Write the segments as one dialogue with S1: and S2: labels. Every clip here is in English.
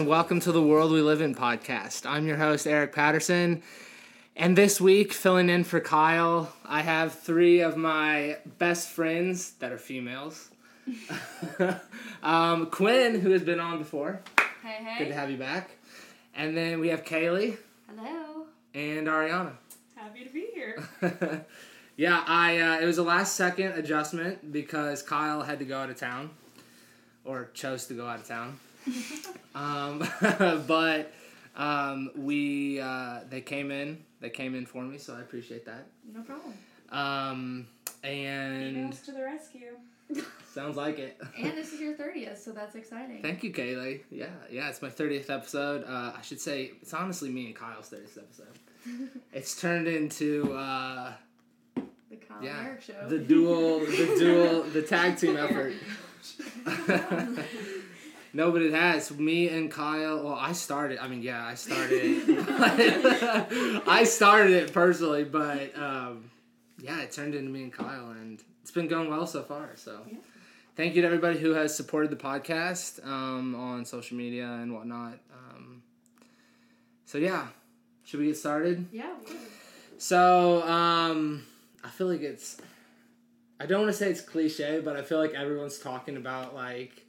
S1: Hello, and welcome to the World We Live in podcast. I'm your host, Eric Patterson. And this week, filling in for Kyle, I have three of my best friends that are females. um, Quinn, who has been on before.
S2: Hey, hey.
S1: Good to have you back. And then we have Kalie
S2: Hello.
S1: and Arianna.
S3: Happy to be here.
S1: yeah, I uh, it was a last second adjustment because Kyle had to go out of town, or chose to go out of town. Um, but um, we uh, they came in they came in for me, so I appreciate that.
S2: No problem.
S1: Um, and
S3: Females to the rescue.
S1: sounds like it.
S2: And this is your 30th, so that's exciting.
S1: Thank you, Kalie. Yeah, yeah, it's my thirtieth episode. Uh, I should say it's honestly me and Kyle's thirtieth episode. it's turned into. Uh,
S2: the Kyle
S1: yeah,
S2: Eric show.
S1: the dual, the dual, the tag team effort. No, but it has me and Kyle. Well, I started. I mean, yeah, I started it. I started it personally, but um, yeah, it turned into me and Kyle, and it's been going well so far. So,
S2: Yeah.
S1: thank you to everybody who has supported the podcast um, on social media and whatnot. Um, so yeah, should we get started?
S2: yeah. we-
S1: So, um, I feel like it's. I don't want to say it's cliche, but I feel like everyone's talking about like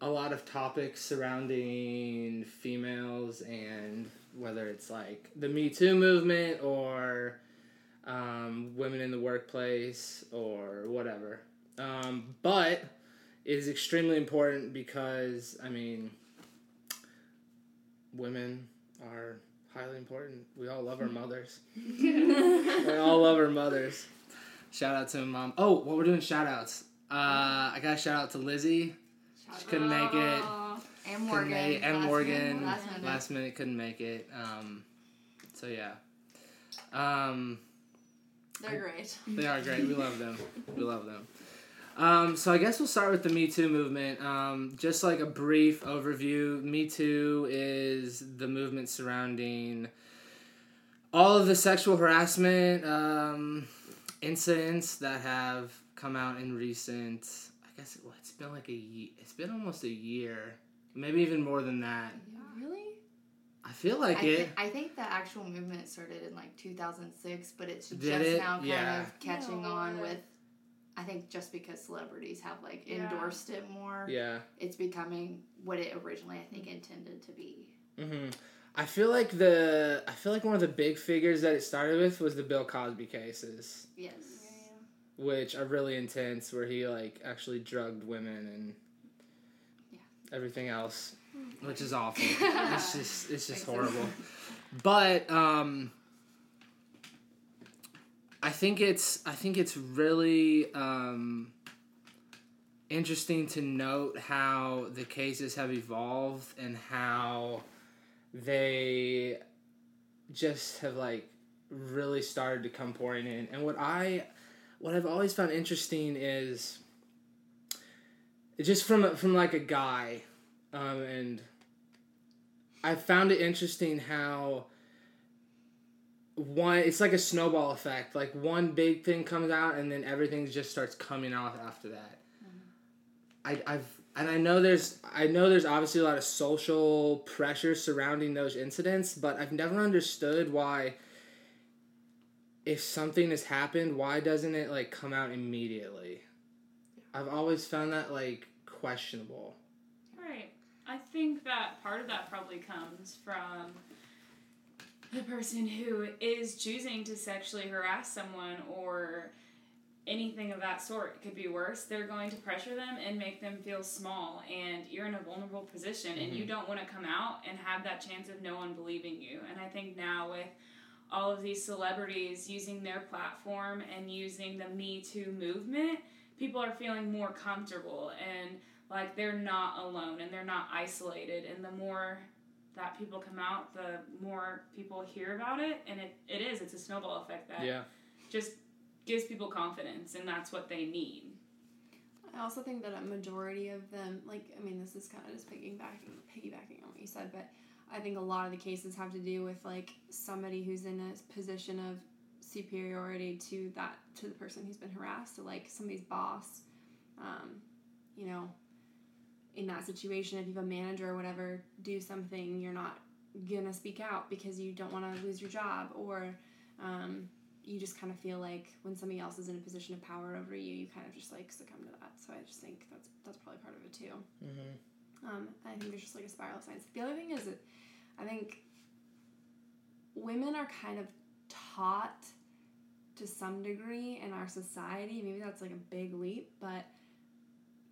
S1: a lot of topics surrounding females and whether it's like the Me Too movement or um, women in the workplace or whatever. Um, but it is extremely important because, I mean, women are highly important. We all love our mothers. we all love our mothers. Shout out to mom. Oh, what we're doing shout outs. Uh, I got a shout out to Lizzie. She couldn't make it.
S3: Aw.
S2: And Morgan.
S1: make. And
S2: last
S1: Morgan.
S2: minute, Last minute.
S1: Last minute couldn't make it. Um, so yeah. Um,
S2: They're great.
S1: they are great. We love them. We love them. Um, so I guess we'll start with the Me Too movement. Um, just like a brief overview, Me Too is the movement surrounding all of the sexual harassment um, incidents that have come out in recent. I guess it, well, it's been like a ye- it's been almost a year, maybe even more than that.
S2: Really?
S1: I feel like
S2: I,
S1: it.
S2: thi- I think the actual movement started in like 2006, but it's
S1: Did
S2: just
S1: it?
S2: now kind
S1: Yeah.
S2: of catching
S3: No.
S2: on with. I think just because celebrities have like
S3: Yeah.
S2: endorsed it more,
S1: yeah.
S2: it's becoming what it originally I think intended to be.
S1: hmm I feel like the I feel like one of the big figures that it started with was the Bill Cosby cases,
S2: Yes.
S1: Which are really intense, where he like actually drugged women and
S2: Yeah.
S1: everything else, which is awful. it's just it's just horrible. But um, I think it's I think it's really um, interesting to note how the cases have evolved and how they just have like really started to come pouring in. And what I what I've always found interesting is just from from like a guy, um, and I found it interesting how one it's like a snowball effect. Like one big thing comes out, and then everything just starts coming out after that. I, I've and I know there's I know there's obviously a lot of social pressure surrounding those incidents, but I've never understood why if something has happened, why doesn't it like come out immediately? I've always found that like questionable.
S3: Right. I think that part of that probably comes from the person who is choosing to sexually harass someone or anything of that sort. It could be worse. They're going to pressure them and make them feel small, and you're in a vulnerable position, and you mm-hmm. don't want to come out and have that chance of no one believing you. And I think now with all of these celebrities using their platform and using the Me Too movement, people are feeling more comfortable and like they're not alone and they're not isolated. And the more that people come out, the more people hear about it. And it, it is, it's a snowball effect that
S1: Yeah.
S3: just gives people confidence, and that's what they need.
S4: I also think that a majority of them, like, I mean, this is kind of just piggybacking, piggybacking on what you said, but I think a lot of the cases have to do with like somebody who's in a position of superiority to that to the person who's been harassed, so like somebody's boss, um, you know, in that situation, if you have a manager or whatever do something, you're not gonna speak out because you don't want to lose your job, or um, you just kind of feel like when somebody else is in a position of power over you, you kind of just like succumb to that. So I just think that's that's probably part of it too.
S1: Mm-hmm.
S4: Um, I think there's just like a spiral of science. The other thing is I think women are kind of taught to some degree in our society. Maybe that's like a big leap, but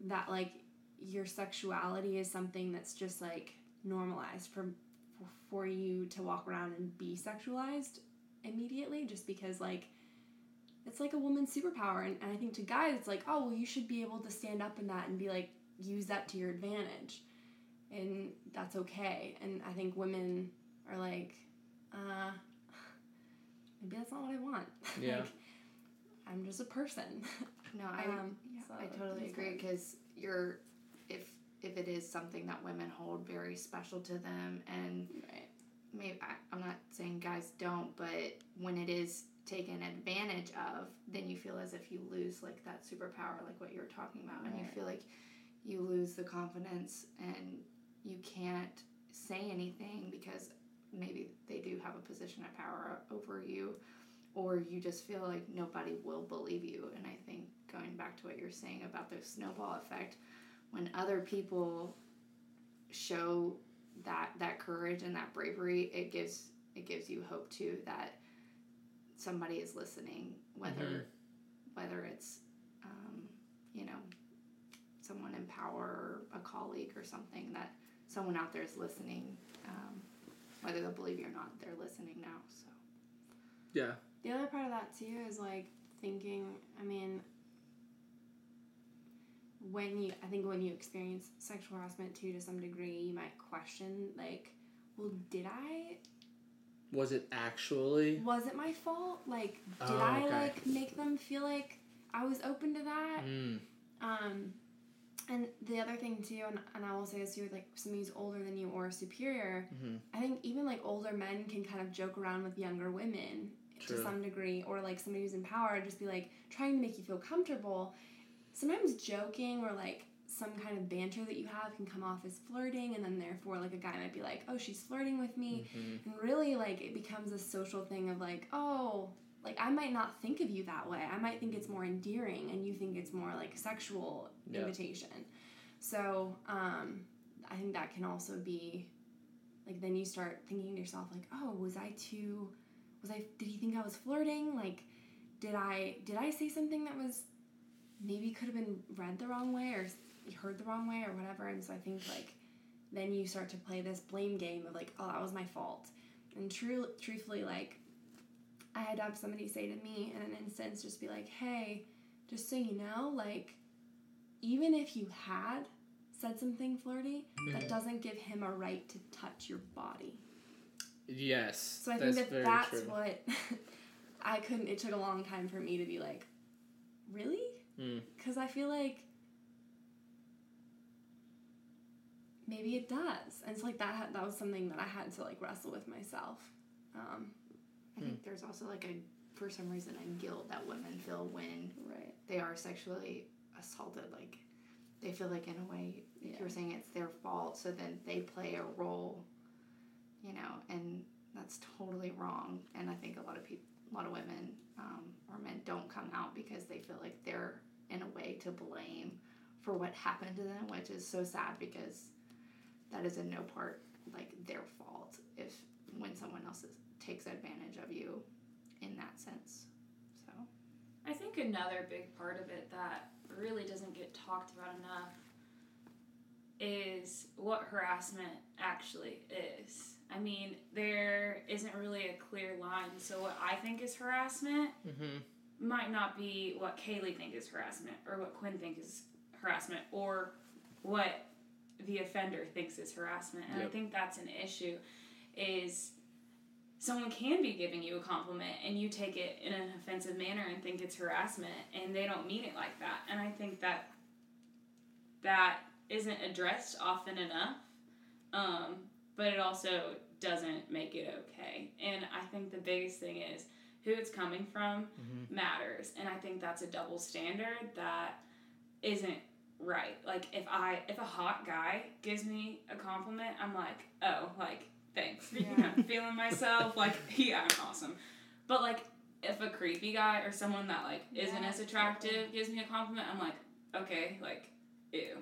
S4: that like your sexuality is something that's just like normalized for for you to walk around and be sexualized immediately just because like it's like a woman's superpower and, and i think to guys it's like oh well you should be able to stand up in that and be like use that to your advantage. And that's okay. And i think women are like uh maybe that's not what i want.
S1: Yeah.
S4: like, i'm just a person.
S2: No, I
S4: Um,
S2: yeah,
S4: so
S2: I totally agree because you're if if it is something that women hold very special to them and
S4: right.
S2: maybe I, I'm not saying guys don't, but when it is taken advantage of, then you feel as if you lose like that superpower, like what you were talking about, and you feel like you lose the confidence and you can't say anything because maybe they do have a position of power over you, or you just feel like nobody will believe you. And I think going back to what you're saying about the snowball effect, when other people show that that courage and that bravery it gives it gives you hope too that somebody is listening whether
S1: Mhm.
S2: whether it's um, you know someone in power or a colleague or something that someone out there is listening um, whether they'll believe you or not they're listening now so
S1: Yeah.
S4: The other part of that too is like thinking, I mean, when you, I think when you experience sexual harassment too to some degree, you might question, like, well, did I,
S1: Was it actually?
S4: was it my fault? Like, did
S1: Oh,
S4: I like make them feel like I was open to that?
S1: Mm.
S4: Um, and the other thing too, and, and I will say this too, with like somebody who's older than you or superior,
S1: Mhm.
S4: I think even like older men can kind of joke around with younger women
S1: True.
S4: to some degree, or like somebody who's in power, just be like trying to make you feel comfortable. Sometimes joking or like some kind of banter that you have can come off as flirting, and then therefore like a guy might be like, "Oh, she's flirting with me,"
S1: Mhm.
S4: and really like it becomes a social thing of like, "Oh." Like I might not think of you that way. I might think it's more endearing, and you think it's more like sexual
S1: Yeah.
S4: invitation. So um, I think that can also be like then you start thinking to yourself like, oh, was I too? Was I? Did he think I was flirting? Like, did I did I say something that was maybe could have been read the wrong way or heard the wrong way or whatever? And so I think like then you start to play this blame game of like, oh, that was my fault. And true, truthfully, like I had to have somebody say to me in an instance, just be like, hey, just so you know, like even if you had said something flirty, that
S1: Mhm.
S4: doesn't give him a right to touch your body.
S1: Yes.
S4: So I think that that's
S1: true.
S4: what I couldn't. It took a long time for me to be like, really?
S1: Mm.
S4: Because I feel like maybe it does, and it's like that. That was something that I had to like wrestle with myself. Um,
S2: i think there's also like a for some reason a guilt that women feel when
S4: right.
S2: they are sexually assaulted like they feel like in a way
S4: Yeah.
S2: you were saying it's their fault so then they play a role you know and that's totally wrong and i think a lot of people a lot of women um, or men don't come out because they feel like they're in a way to blame for what happened to them which is so sad because that is in no part like their fault if when someone else is, takes advantage of you in that sense so
S3: I think another big part of it that really doesn't get talked about enough is what harassment actually is. I mean, there isn't really a clear line. So, what I think is harassment
S1: Mm-hmm.
S3: might not be what Kalie think is harassment, or what Quinn thinks is harassment, or what the offender thinks is harassment. And I think that's an issue. Is someone can be giving you a compliment and you take it in an offensive manner and think it's harassment and they don't mean it like that. And I think that that isn't addressed often enough. Um, but it also doesn't make it okay. And I think the biggest thing is who it's coming from
S1: Mhm.
S3: matters. And I think that's a double standard that isn't right. Like if I if a hot guy gives me a compliment, I'm like, oh, like thanks. You know, feeling myself, like yeah, I'm awesome. But like if a creepy guy or someone that like isn't as attractive gives me a compliment, I'm like, okay, like ew.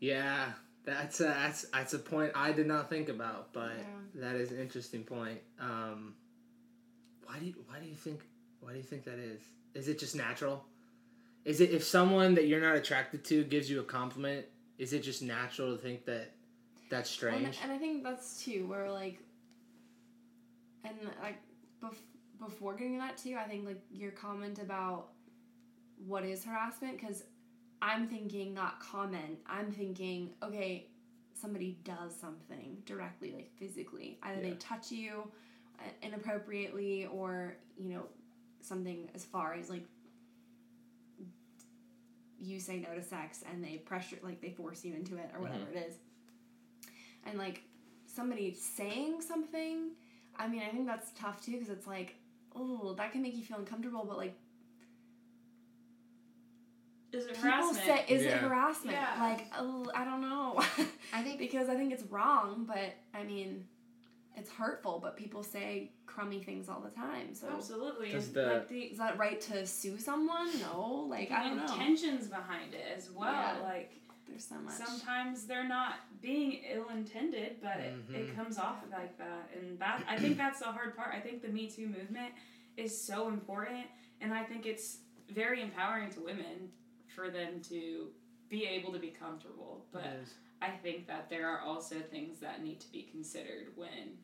S1: Yeah, that's a, that's that's a point I did not think about, but
S4: Yeah.
S1: that is an interesting point. Um, why do you why do you think why do you think that is? Is it just natural? Is it if someone that you're not attracted to gives you a compliment? Is it just natural to think that that's
S4: Well, and,
S1: strange?
S4: and I think that's too where like, and like bef- before getting to that too, I think like your comment about what is harassment because I'm thinking not comment. I'm thinking okay, somebody does something directly, like physically. Either
S1: Yeah.
S4: they touch you uh, inappropriately, or you know something as far as like you say no to sex and they pressure like they force you into it or whatever it is and like somebody saying something i mean i think that's tough too because it's like oh that can make you feel uncomfortable but like
S3: Is it
S4: people
S3: harassment?
S4: say is it harassment
S3: Yeah.
S4: like oh i don't know
S2: I think
S4: because i think it's wrong but i mean it's hurtful but people say crummy things all the time so
S3: Absolutely.
S1: Does the-
S3: like the
S4: is that right to sue someone no like
S3: the
S4: i don't know
S3: intentions behind it as well.
S4: Yeah.
S3: Like
S4: there's so much
S3: sometimes they're not being ill intended, but it, it
S1: Mhm.
S3: comes off like that. And that I think that's the hard part. I think the Me Too movement is so important and I think it's very empowering to women for them to be able to be comfortable. But
S1: It is.
S3: I think that there are also things that need to be considered when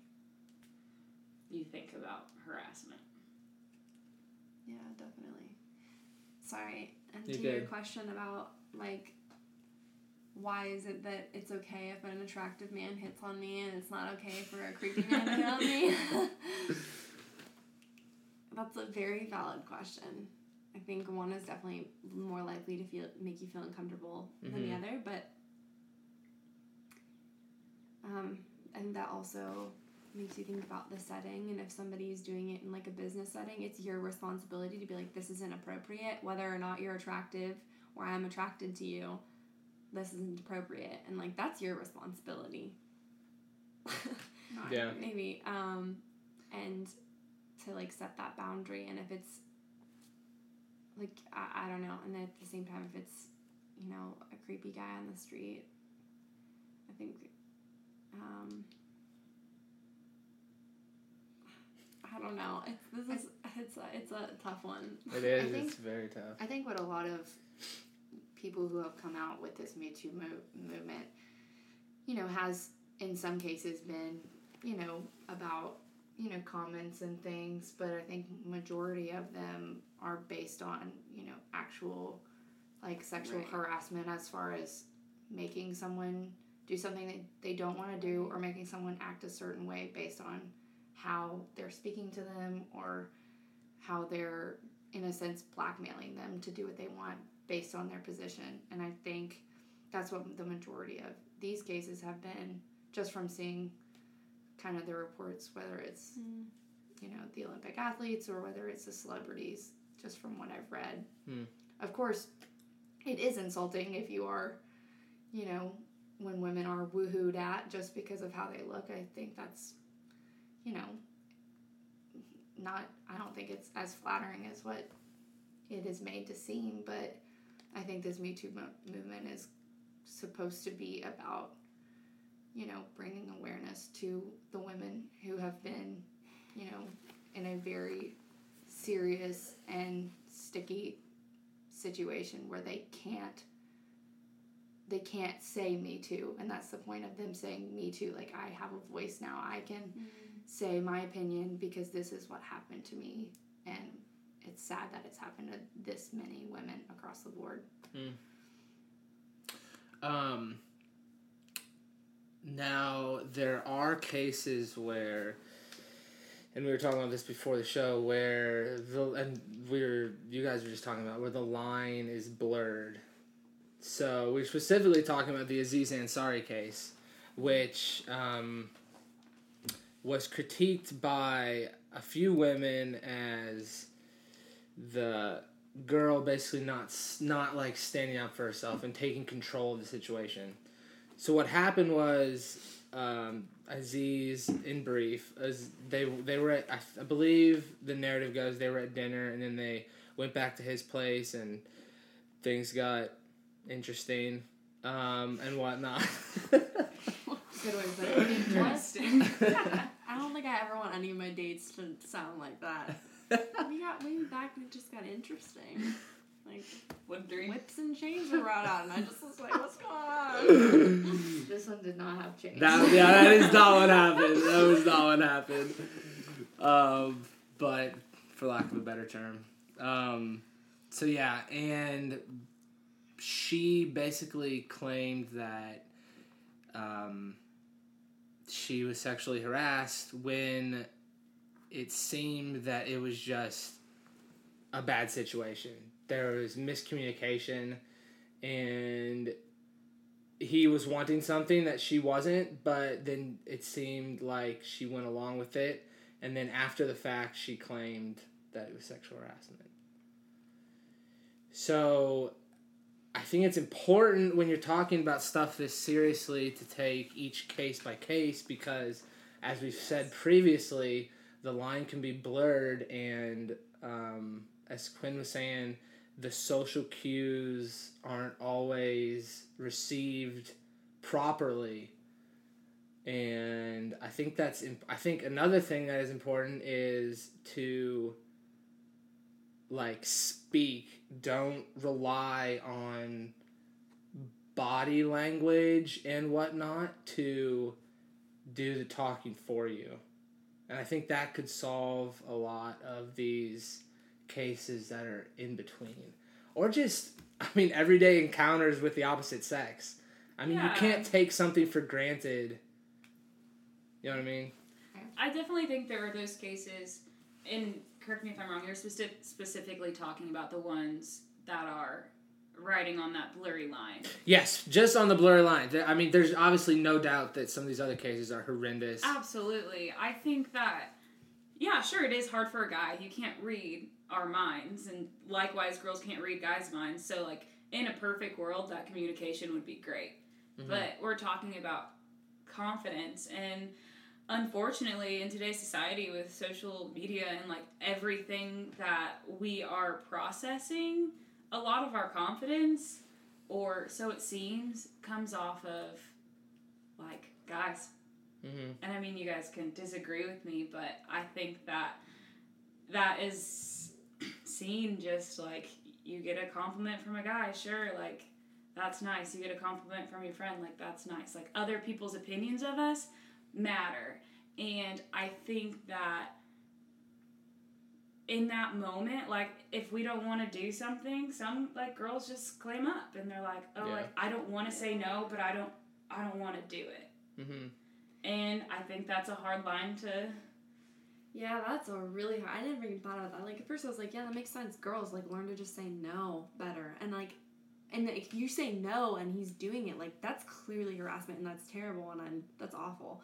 S3: you think about harassment.
S4: Yeah, definitely. Sorry, and
S1: You're
S4: to your question about like why is it that it's okay if an attractive man hits on me and it's not okay for a creepy man to hit on me? That's a very valid question. I think one is definitely more likely to feel make you feel uncomfortable than the
S1: Mhm.
S4: other, but um, I think that also makes you think about the setting and if somebody is doing it in like a business setting, it's your responsibility to be like, this isn't appropriate, whether or not you're attractive or I'm attracted to you, this isn't appropriate. And like that's your responsibility.
S1: Yeah.
S4: Maybe. Um and to like set that boundary and if it's like I, I don't know, and then at the same time if it's, you know, a creepy guy on the street, I think um I don't know. It's this is it's a, it's a tough one.
S1: It is.
S2: think-
S1: it's very tough.
S2: I think what a lot of people who have come out with this Me Too mo- movement, you know, has in some cases been, you know, about you know comments and things, but I think majority of them are based on you know actual like sexual
S4: Right.
S2: harassment as far as making someone do something that they don't want to do or making someone act a certain way based on how they're speaking to them or how they're in a sense blackmailing them to do what they want based on their position and i think that's what the majority of these cases have been just from seeing kind of the reports whether it's
S4: Mm.
S2: you know the olympic athletes or whether it's the celebrities just from what i've read
S1: Hmm.
S2: of course it is insulting if you are you know when women are woohooed at just because of how they look i think that's you know not i don't think it's as flattering as what it is made to seem but i think this me too mo- movement is supposed to be about you know bringing awareness to the women who have been you know in a very serious and sticky situation where they can't they can't say me too and that's the point of them saying me too. Like i have a voice now. I can mm-hmm. say my opinion because this is what happened to me and it's sad that it's happened to this many women across the board
S1: Um, now there are cases where, and we were talking about this before the show, where the and we were you guys were just talking about where the line is blurred. So we're specifically talking about the Aziz Ansari case, which um, was critiqued by a few women as the girl basically not not like standing up for herself and taking control of the situation. So what happened was um, Aziz, in brief, as they they were at, I, I believe the narrative goes they were at dinner and then they went back to his place and things got interesting um, and whatnot.
S4: Good way to put it.
S3: Interesting.
S4: I don't think I ever want any of my dates to sound like that. We got way back and it just got interesting. Like
S3: Wondering.
S4: whips and chains were brought out, and I just was like, "What's going on?"
S2: This one did not have chains.
S1: That yeah, that is not what happened. That was not what happened. Um, but for lack of a better term, um, so yeah, and she basically claimed that um, she was sexually harassed when it seemed that it was just a bad situation. There was miscommunication, and he was wanting something that she wasn't, but then it seemed like she went along with it, and then after the fact, she claimed that it was sexual harassment. So, I think it's important when you're talking about stuff this seriously to take each case by case because, as we've said previously, the line can be blurred, and um, as Quinn was saying, the social cues aren't always received properly. And i think that's imp- i think another thing that is important is to like speak. Don't rely on body language and whatnot to do the talking for you and i think that could solve a lot of these cases that are in between. Or just i mean everyday encounters with the opposite sex. I mean
S3: Yeah.
S1: you can't take something for granted. You know what i mean?
S3: I definitely think there are those cases, and correct me if I'm wrong, you're speci- specifically talking about the ones that are riding on that blurry line.
S1: yes just on the blurry line i mean there's obviously no doubt that some of these other cases are horrendous
S3: Absolutely. I think that, yeah, sure, it is hard for a guy. You can't read our minds, and likewise, girls can't read guys' minds. So, like, in a perfect world, that communication would be great.
S1: Mhm.
S3: But we're talking about confidence, and unfortunately, in today's society with social media and like everything that we are processing, a lot of our confidence, or so it seems, comes off of like guys
S1: hmm
S3: and I mean, you guys can disagree with me, but I think that that is seen just like you get a compliment from a guy, sure, like that's nice. You get a compliment from your friend, like that's nice. Like other people's opinions of us matter. And I think that in that moment, like if we don't want to do something, some like girls just claim up and they're like, "Oh,
S1: Yeah.
S3: like I don't want to say no, but I don't I don't want to do it."
S1: hmm
S3: And I think that's a hard line to.
S4: Yeah, that's a really hard. I never even thought about that. Like at first, I was like, "Yeah, that makes sense." Girls like learn to just say no better, and like, and if you say no and he's doing it, like that's clearly harassment, and that's terrible, and I'm, that's awful.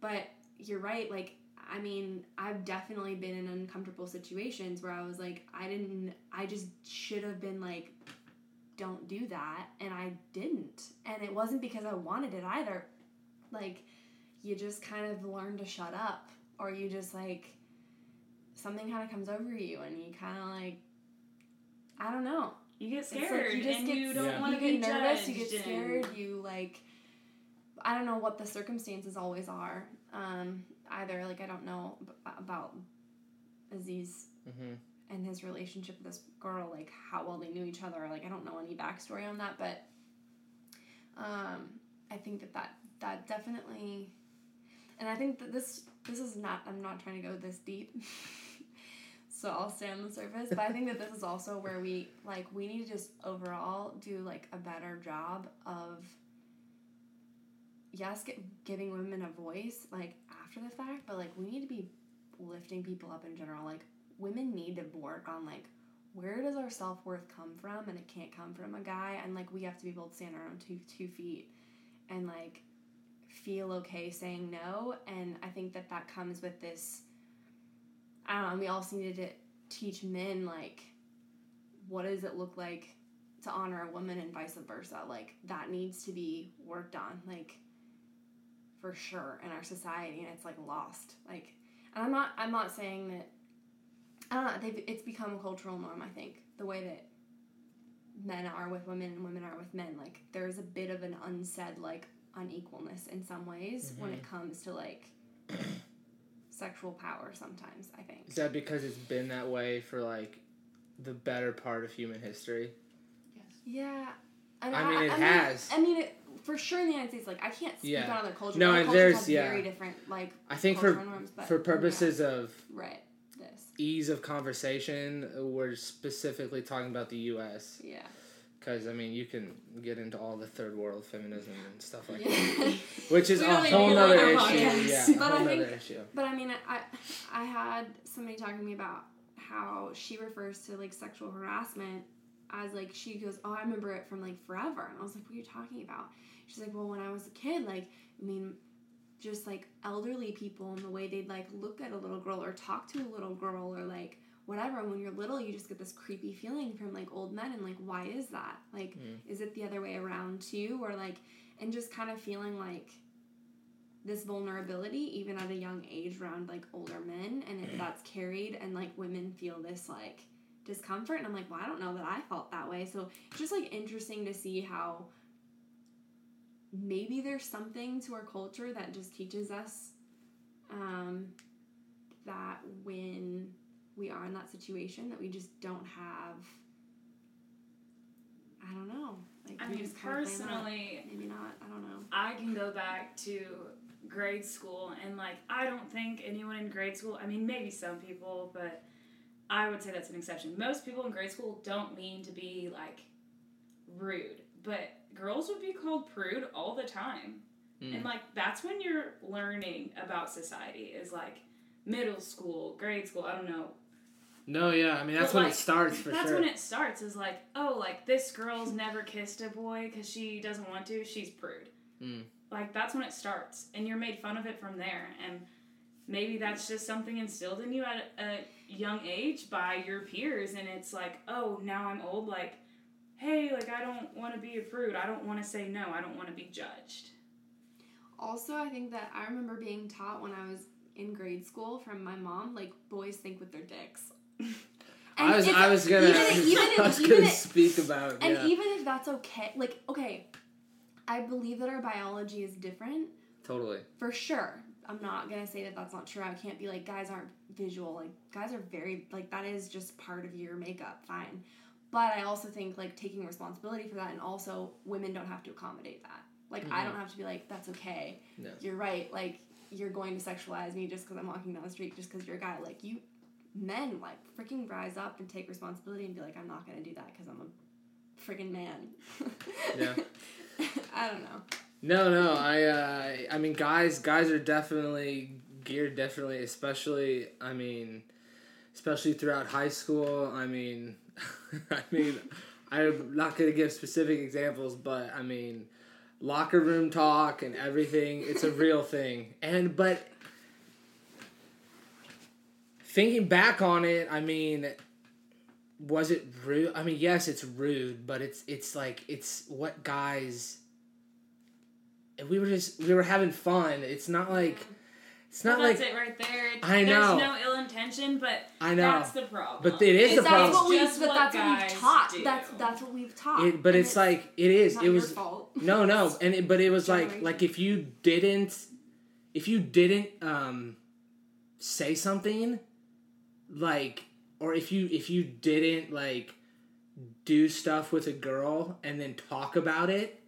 S4: But you're right. Like, I mean, I've definitely been in uncomfortable situations where I was like, I didn't. I just should have been like, "Don't do that," and I didn't, and it wasn't because I wanted it either. Like, you just kind of learn to shut up or you just like something kind of comes over you and you kind of like I don't know.
S3: You get
S4: It's like
S3: scared
S4: you just get
S3: you don't
S1: Yeah.
S3: want to
S4: get nervous, you get scared, you like I don't know what the circumstances always are. Um, either like I don't know b- about Aziz
S1: hmm
S4: and his relationship with this girl, like how well they knew each other. Like I don't know any backstory on that, but um, I think that that that definitely, and I think that this this is not. I'm not trying to go this deep, so I'll stay on the surface. But I think that this is also where we like we need to just overall do like a better job of yes, get, giving women a voice like after the fact, but like we need to be lifting people up in general. Like women need to work on like where does our self worth come from, and it can't come from a guy, and like we have to be able to stand our own two two feet, and like feel okay saying no. And I think that that comes with this. I don't know. We also needed to teach men like what does it look like to honor a woman and vice versa? Like that needs to be worked on, like for sure in our society, and it's like lost. Like, and I'm not I'm not saying that I don't know. They've, it's become a cultural norm. I think the way that men are with women and women are with men. Like there's a bit of an unsaid like unequalness in some ways when it mm-hmm. comes to like sexual power. Sometimes I think.
S1: Is that because it's been that way for like the better part of human history?
S2: Yes.
S4: Yeah.
S1: I mean, it
S4: I
S1: has.
S4: I mean, it, for sure in the United States, like I can't speak
S1: Yeah.
S4: on other cultures.
S1: No,
S4: other cultures
S1: there's- yeah.
S4: very different like
S1: I think for
S4: norms, but
S1: for purposes of
S4: right this
S1: ease of conversation, we're specifically talking about the U.S.
S4: yeah
S1: Because I mean, you can get into all the third world feminism and stuff like
S4: yeah.
S1: that, which is a whole
S4: to go
S1: nother
S4: down
S1: issue. Yeah,
S4: But I think-
S1: issue.
S4: But I mean, I I had somebody talking to me about how she refers to like sexual harassment as like she goes, oh, I remember it from like forever, and I was like, what are you talking about? She's like, well, when I was a kid, like, I mean, just like elderly people and the way they'd like look at a little girl or talk to a little girl or like whatever. And when you're little, you just get this creepy feeling from like old men, and like, why is that? Like,
S1: Mm.
S4: is it the other way around too, or like, and just kind of feeling like this vulnerability even at a young age around like older men and if that's carried and like women feel this like discomfort and i'm like well i don't know that i felt that way so it's just like interesting to see how maybe there's something to our culture that just teaches us um, that when we are in that situation that we just don't have i don't know like
S3: I mean,
S4: just kinda play that.
S3: personally,
S4: maybe not i don't know
S3: I can go back to grade school and like I don't think anyone in grade school, I mean maybe some people, but I would say that's an exception. Most people in grade school don't mean to be like rude, but girls would be called prude all the time.
S1: Mm.
S3: And like that's when you're learning about society is like middle school, grade school, I don't know,
S1: No, yeah, I mean that's
S3: But,
S1: when
S3: like,
S1: it starts for
S3: That's
S1: sure.
S3: when it starts. Is like, oh, like this girl's never kissed a boy because she doesn't want to. She's prude.
S1: Mm.
S3: Like that's when it starts, and you're made fun of it from there. And maybe that's just something instilled in you at a young age by your peers, and it's like, oh, now I'm old. Like, hey, like I don't want to be a prude. I don't want to say no. I don't want to be judged.
S4: Also, I think that I remember being taught when I was in grade school from my mom, like boys think with their dicks.
S1: I was,
S4: it's-
S1: I was gonna,
S4: even, even,
S1: I was
S4: even
S1: gonna
S4: if-
S1: speak about
S4: and
S1: yeah,
S4: even if that's okay, like okay, I believe that our biology is different
S1: totally.
S4: for sure. I'm not gonna say that that's not true. I can't be like guys aren't visual. Like guys are very like that is just part of your makeup. Fine, but I also think like taking responsibility for that, and also women don't have to accommodate that. Like I
S1: Mhm.
S4: don't have to be like that's okay.
S1: No.
S4: You're right. Like you're going to sexualize me just because I'm walking down the street, just because you're a guy. Like you, men, like freaking rise up and take responsibility and be like, I'm not gonna do that because I'm a freaking man.
S1: Yeah.
S4: I don't know.
S1: No, no, I, uh, I mean, guys, guys are definitely geared, definitely, especially, I mean, especially throughout high school. I mean, I mean, I'm not gonna give specific examples, but I mean, locker room talk and everything. It's a real thing, and but thinking back on it, I mean. Was it rude? I mean, yes, it's rude, but it's it's like it's what guys we were just we were having fun. It's not like it's not
S3: Well,
S1: like
S3: that's it right there. It's,
S1: I know.
S3: There's no ill intention, but
S1: I know.
S3: that's the problem.
S1: But it is
S4: Is
S1: the
S4: that's
S1: problem.
S4: what we
S3: Just
S4: but
S3: what
S4: that's what we've taught.
S3: do.
S4: That's that's what we've taught.
S1: It, but
S4: And
S1: it's, like it is.
S4: not
S1: It was
S4: your fault.
S1: no, no, and it, but it was like like if you didn't, if you didn't um, say something, like or if you if you didn't like do stuff with a girl and then talk about it,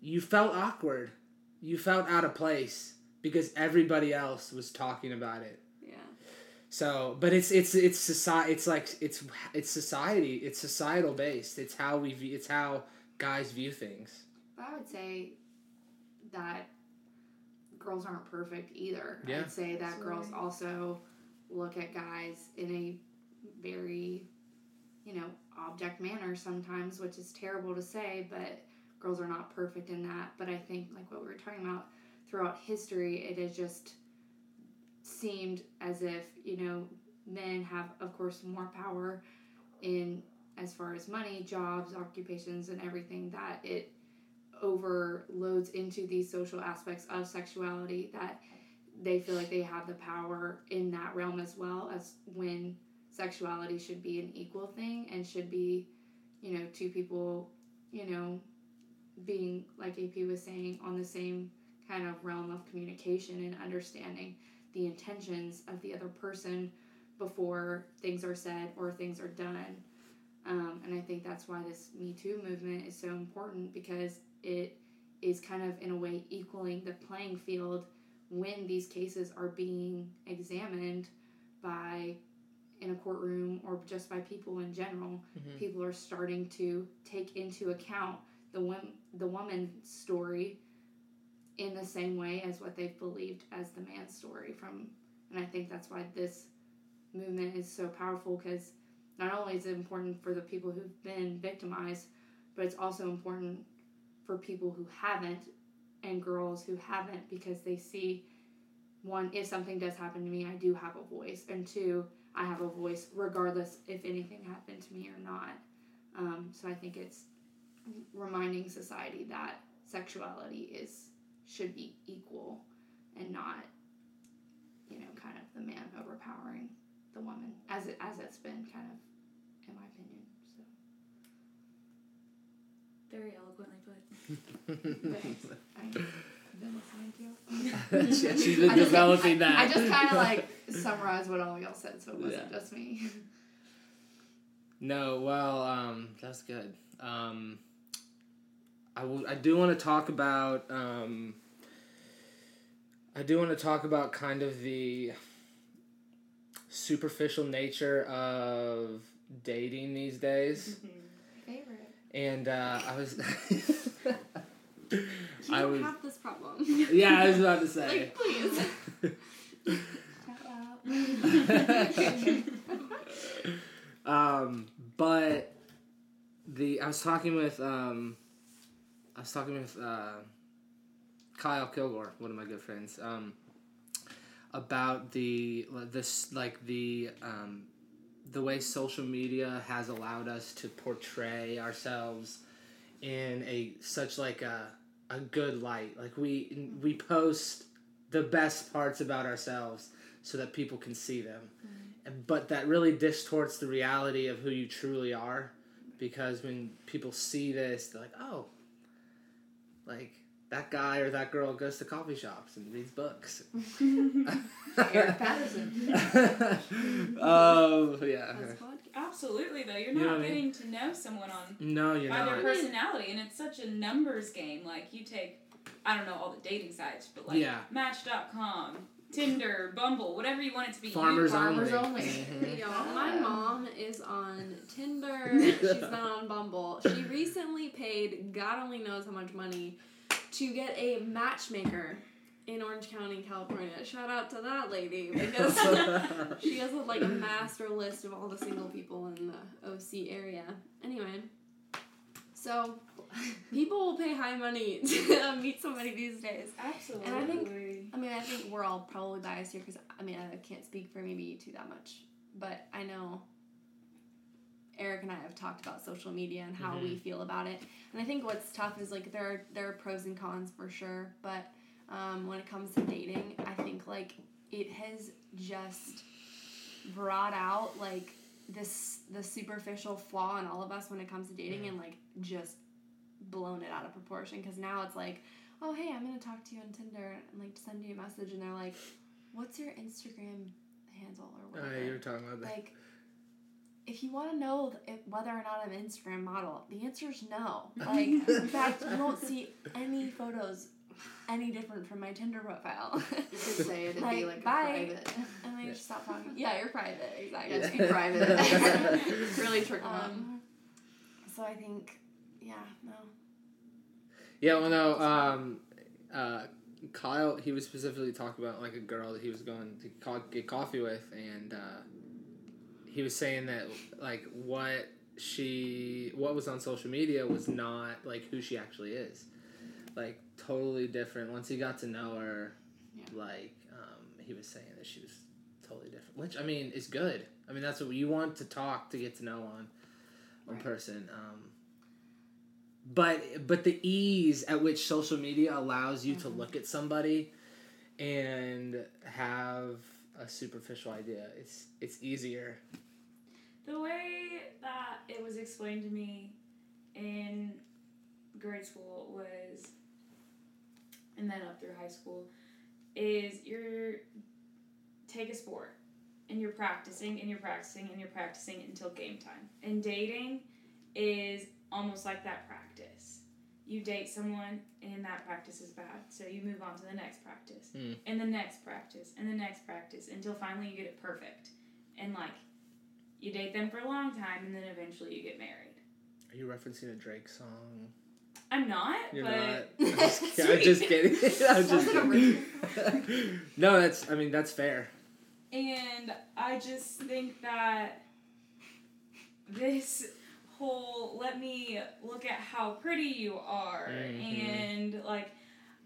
S1: you felt awkward. You felt out of place because everybody else was talking about it.
S4: Yeah.
S1: So, but it's it's it's society. It's like it's it's society. It's societal based. It's how we view. It's how guys view things.
S2: But I would say that girls aren't perfect either.
S1: Yeah.
S2: I'd say that girls
S4: Absolutely.
S2: also look at guys in a very, you know, object manner sometimes, which is terrible to say, but girls are not perfect in that. But I think, like what we were talking about throughout history, it has just seemed as if, you know, men have, of course, more power in as far as money, jobs, occupations, and everything that it overloads into these social aspects of sexuality that they feel like they have the power in that realm as well as when sexuality should be an equal thing and should be, you know, two people, you know, being like AP was saying on the same kind of realm of communication and understanding the intentions of the other person before things are said or things are done. Um, and I think that's why this Me Too movement is so important because it is kind of, in a way, equaling the playing field when these cases are being examined by in a courtroom or just by people in general.
S1: Mhm.
S2: People are starting to take into account the wom- the woman's story in the same way as what they've believed as the man's story from and I think that's why this movement is so powerful because not only is it important for the people who've been victimized, but it's also important for people who haven't and girls who haven't because they see one, if something does happen to me, I do have a voice, and two, I have a voice regardless if anything happened to me or not. Um, so I think it's reminding society that sexuality is should be equal and not, you know, kind of the man overpowering the woman as it as it's been kind of, in my opinion. So
S3: Very eloquently put.
S2: thanks. I've been listening to you.
S1: yeah, she's been
S2: I just-
S1: developing
S2: I,
S1: that.
S2: I just kind of like summarized what all y'all said, so it wasn't
S1: Yeah.
S2: just me.
S1: No, well, um, that's good. Um, I will- I do want to talk about. Um, I do want to talk about kind of the superficial nature of dating these days,
S2: Favorite.
S1: and uh, I was.
S4: You
S1: I was.
S4: have this problem.
S1: Yeah, I was about to say.
S4: like, please.
S1: Um, but the I was talking with um, I was talking with uh, Kyle Kilgore, one of my good friends, um, about the this like the um, the way social media has allowed us to portray ourselves in a such like a a good light. Like we we post the best parts about ourselves so that people can see them. And But that really distorts the reality of who you truly are because when people see this, they're like, "Oh, like that guy or that girl goes to coffee shops and reads books."
S2: Eric Patterson.
S1: oh yeah.
S4: This.
S3: Absolutely, though. You're
S1: You know
S3: not
S1: I
S3: getting to know someone on
S1: No, you're
S3: by their personality, and it's such a numbers game. Like you take, I don't know all the dating sites, but like
S1: Yeah.
S3: Match.com, Tinder, Bumble, whatever you want it to be.
S1: Farmers,
S2: Farmers
S1: only.
S2: only.
S1: Mhm.
S4: Yo, my mom is on Tinder. She's been on Bumble. She recently paid God only knows how much money to get a matchmaker in Orange County, California. Shout out to that lady because she has a, like a master list of all the single people in the OC area. Anyway, so people will pay high money to meet somebody these days.
S3: Absolutely.
S4: And I think- I mean, I think we're all probably biased here because I mean, I can't speak for maybe you two that much, but I know Eric and I have talked about social media and how we feel about it. And I think what's tough is like there are there are pros and cons for sure, but um, when it comes to dating, I think like it has just brought out like this the superficial flaw in all of us when it comes to dating and like just blown it out of proportion because now it's like oh hey i'm gonna talk to you on tinder and like send you a message and they're like what's your instagram handle or
S1: Oh,
S4: whatever
S1: yeah, you were talking about that.
S4: like if you want to know if, whether or not I'm an Instagram model, the answer is no. Like, in fact, you won't see any photos any different from my Tinder profile.
S2: You could say it'd be
S4: Like,
S2: like a
S4: bye.
S2: private.
S4: and I
S1: Yeah.
S4: just stop talking. Yeah, you're private, exactly.
S2: Yeah, just be private. really trick them up.
S4: Um, so I think, yeah, no.
S1: Yeah, well, no. Um, uh, Kyle, he was specifically talking about like a girl that he was going to co- get coffee with, and uh, he was saying that like what she, what was on social media was not like who she actually is, like totally different. Once he got to know her,
S2: Yeah.
S1: like um, he was saying that she was totally different. Which I mean is good. I mean that's what you want to talk to get to know on one
S2: Right.
S1: person. Um, but but the ease at which social media allows you to
S2: Mhm.
S1: look at somebody and have a superficial idea, it's it's easier.
S3: The way that it was explained to me in grade school was, and then up through high school, is you're take a sport and you're practicing and you're practicing and you're practicing until game time. And dating is almost like that practice. You date someone and that practice is bad, so you move on to the next practice
S1: Mm.
S3: and the next practice and the next practice until finally you get it perfect. And like you date them for a long time and then eventually you get married.
S1: Are you referencing a Drake song?
S3: I'm not,
S1: You're
S3: but
S1: not. I'm just, kidding. I'm just kidding. I'm just
S2: Sounds
S1: kidding. no, that's. I mean, that's fair.
S3: and I just think that this whole let me look at how pretty you are
S1: Mhm.
S3: and like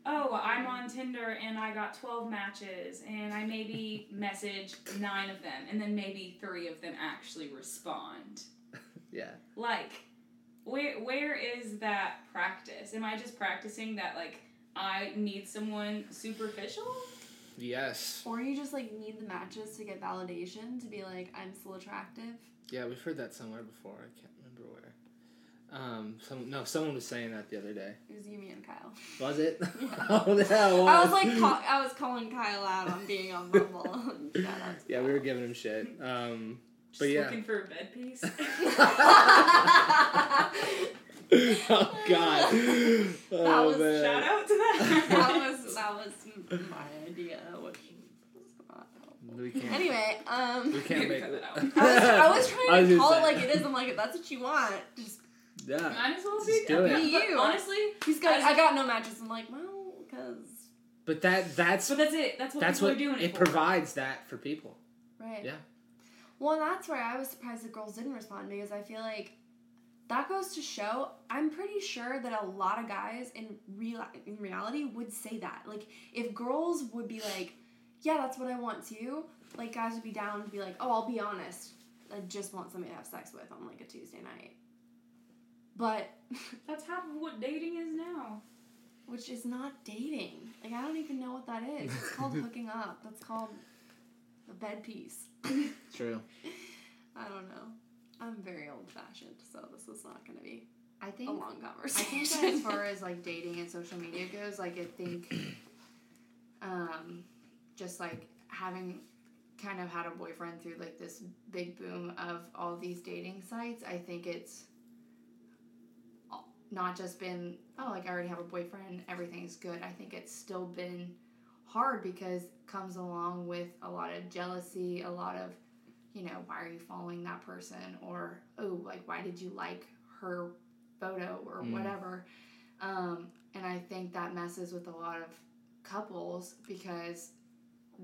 S3: oh i'm on tinder and i got 12 matches and i maybe message nine of them and then maybe three of them actually respond
S1: Yeah.
S3: like where where is that practice am i just practicing that like i need someone superficial
S1: Yes.
S4: Or you just like need the matches to get validation to be like, I'm still attractive.
S1: Yeah, we've heard that somewhere before. I can't remember where. Um. Some no. Someone was saying that the other day.
S4: It was you, me, and Kyle.
S1: Was it?
S4: Yeah.
S1: oh no.
S4: I was like, call- I was calling Kyle out on being on Bumble. Shout out
S1: Yeah, we were giving him shit. Um.
S3: Just
S1: But yeah.
S3: looking for a bed piece
S1: oh God. Oh
S4: was-
S1: man.
S3: shout out to that
S4: that was that was my idea, which was not helpful.
S1: We can't.
S4: Anyway, um,
S1: We can't make.
S3: Cut that out.
S4: I was, I was trying
S1: I was
S4: to call it like it is. I'm like, if that's what you want, just
S1: Yeah.
S3: Might as well
S1: Just
S3: be,
S1: do it.
S3: but
S4: you.
S3: Honestly,
S4: he's got.
S3: As-
S4: I got no matches. I'm like, well, because
S1: But that that's
S3: so that's it. That's what
S1: that's
S3: people
S1: what
S3: are doing it,
S1: it
S3: for.
S1: provides that for people.
S4: right.
S1: Yeah.
S4: Well, that's where I was surprised the girls didn't respond because I feel like that goes to show. I'm pretty sure that a lot of guys in real in reality would say that. Like, if girls would be like, "Yeah, that's what I want too," like guys would be down to be like, "Oh, I'll be honest. I just want somebody to have sex with on like a Tuesday night." But
S3: That's half of what dating is now.
S4: which is not dating. Like I don't even know what that is. It's called hooking up. That's called a bed piece.
S1: True.
S4: I don't know. I'm very old fashioned, so this is not going to be
S2: I
S4: a
S2: think
S4: a
S2: long
S4: conversation.
S2: I think that as far as like dating and social media goes, like I think, um, just like having kind of had a boyfriend through like this big boom of all these dating sites, I think it's not just been oh like I already have a boyfriend, everything's good. I think it's still been hard because it comes along with a lot of jealousy, a lot of you know why are you following that person or oh like why did you like her photo or
S1: Mm.
S2: whatever. Um, and I think that messes with a lot of couples because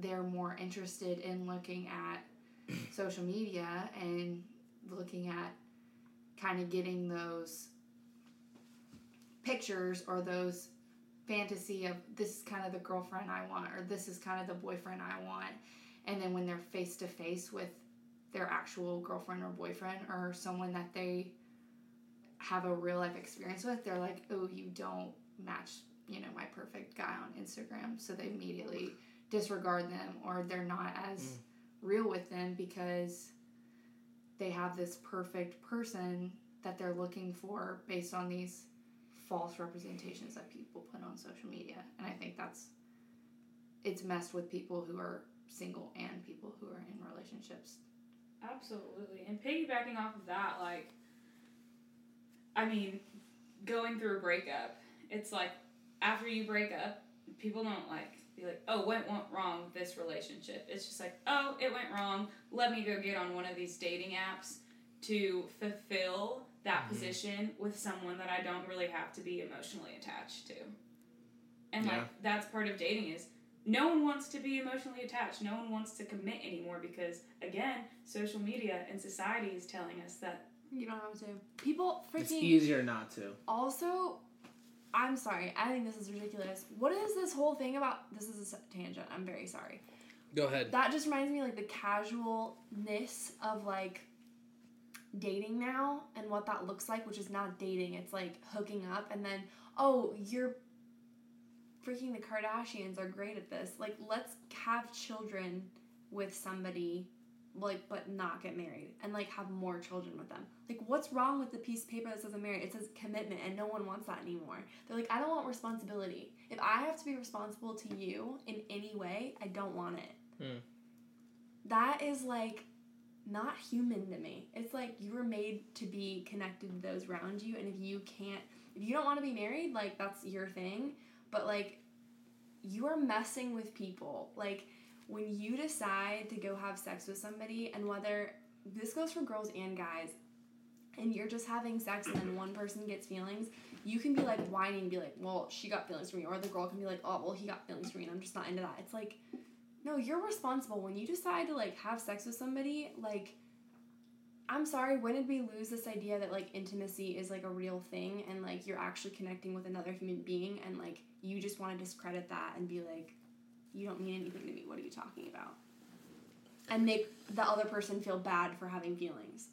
S2: they're more interested in looking at social media and looking at kind of getting those pictures or those fantasy of this is kind of the girlfriend I want or this is kind of the boyfriend I want. And then when they're face to face with their actual girlfriend or boyfriend or someone that they have a real life experience with, they're like, oh, you don't match, you know, my perfect guy on Instagram. So they immediately disregard them or they're not as
S1: Mm.
S2: real with them because they have this perfect person that they're looking for based on these false representations that people put on social media. And I think that's it's messed with people who are single and people who are in relationships.
S3: Absolutely. And piggybacking off of that, like, I mean, going through a breakup, it's like after you break up, people don't like be like, oh, what went wrong with this relationship? It's just like, oh, it went wrong. Let me go get on one of these dating apps to fulfill that
S1: Mhm.
S3: position with someone that I don't really have to be emotionally attached to. And
S1: Yeah.
S3: like that's part of dating is no one wants to be emotionally attached. No one wants to commit anymore because again, social media and society is telling us that
S4: you don't have to. People freaking It's
S1: easier not to.
S4: also. I'm sorry. I think this is ridiculous. What is this whole thing about? This is a tangent. I'm very sorry.
S1: Go ahead.
S4: that just reminds me like the casualness of like dating now and what that looks like, which is not dating, it's like hooking up and then oh, you're freaking the Kardashians are great at this. Like let's have children with somebody like but not get married and like have more children with them. Like what's wrong with the piece of paper that says I'm married? It says commitment and no one wants that anymore. They're like I don't want responsibility. If I have to be responsible to you in any way, I don't want it.
S1: Hmm.
S4: That is like not human to me. It's like you were made to be connected to those around you and if you can't if you don't want to be married, like that's your thing, but like you are messing with people. Like when you decide to go have sex with somebody and whether this goes for girls and guys and you're just having sex and then one person gets feelings you can be like whining and be like well she got feelings for me or the girl can be like oh well he got feelings for me and i'm just not into that it's like no you're responsible when you decide to like have sex with somebody like i'm sorry when did we lose this idea that like intimacy is like a real thing and like you're actually connecting with another human being and like you just want to discredit that and be like you don't mean anything to me. What are you talking about? And make the other person feel bad for having feelings.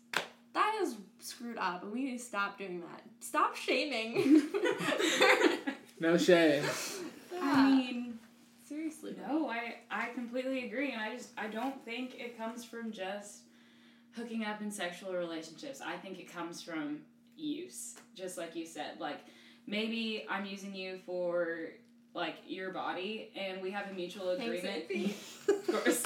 S4: That is screwed up, and we need to stop doing that. Stop shaming.
S1: No shame.
S3: I mean,
S4: seriously.
S3: no, I I completely agree, and I just I don't think it comes from just hooking up in sexual relationships. I think it comes from use, just like you said. Like maybe I'm using you for like your body, and we have a mutual agreement. Of course.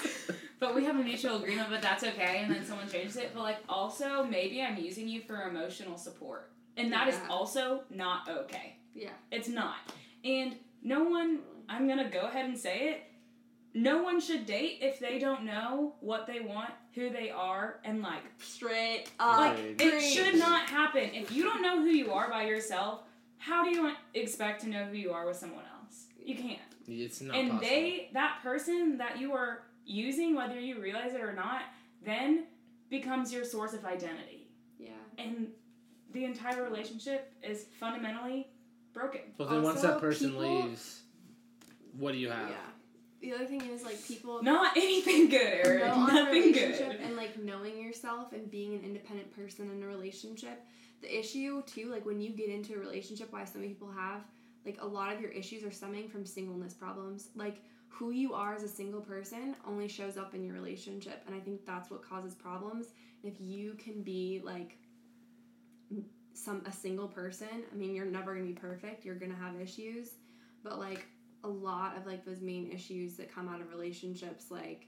S3: But we have a mutual agreement, but that's okay, and then someone changes it. But like also maybe I'm using you for emotional support. And that is
S4: Yeah.
S3: also not okay.
S4: Yeah.
S3: It's not. And no one I'm gonna go ahead and say it. No one should date if they don't know what they want, who they are, and like
S4: Straight up.
S3: like
S1: Agreed.
S3: it should not happen. If you don't know who you are by yourself, how do you want- expect to know who you are with someone else? You can't
S1: It's not
S3: and
S1: possible.
S3: they that person that you are using whether you realize it or not then becomes your source of identity
S4: yeah.
S3: and the entire relationship is fundamentally broken
S1: Well, then once that person
S4: people-
S1: leaves, what do you have?
S4: Yeah. The other thing is like people
S3: not anything good Eric
S4: know on a
S3: nothing
S4: relationship
S3: good
S4: and like knowing yourself and being an independent person in a relationship. The issue too, like when you get into a relationship, why so many people have like a lot of your issues are stemming from singleness problems. Like who you are as a single person only shows up in your relationship, and I think that's what causes problems. And if you can be like some a single person, I mean, you're never gonna be perfect. You're gonna have issues, but like a lot of like those main issues that come out of relationships, like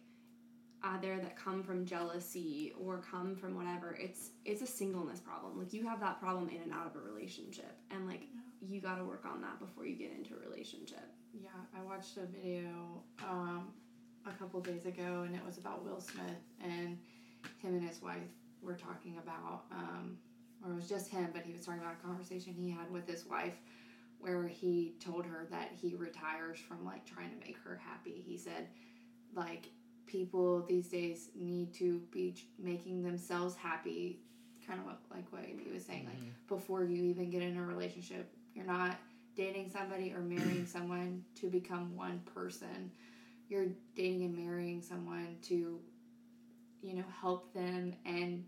S4: either that come from jealousy or come from whatever it's it's a singleness problem. Like you have that problem in and out of a relationship and like you got to work on that before you get into a relationship.
S2: Yeah, I watched a video um, a couple days ago, and it was about Will Smith and him and his wife were talking about, um, or it was just him, but he was talking about a conversation he had with his wife, where he told her that he retires from like trying to make her happy. He said, like people these days need to be making themselves happy, kind of what, like what he was saying, like mm-hmm. before you even get in a relationship. You're not dating somebody or marrying someone to become one person. You're dating and marrying someone to, you know, help them and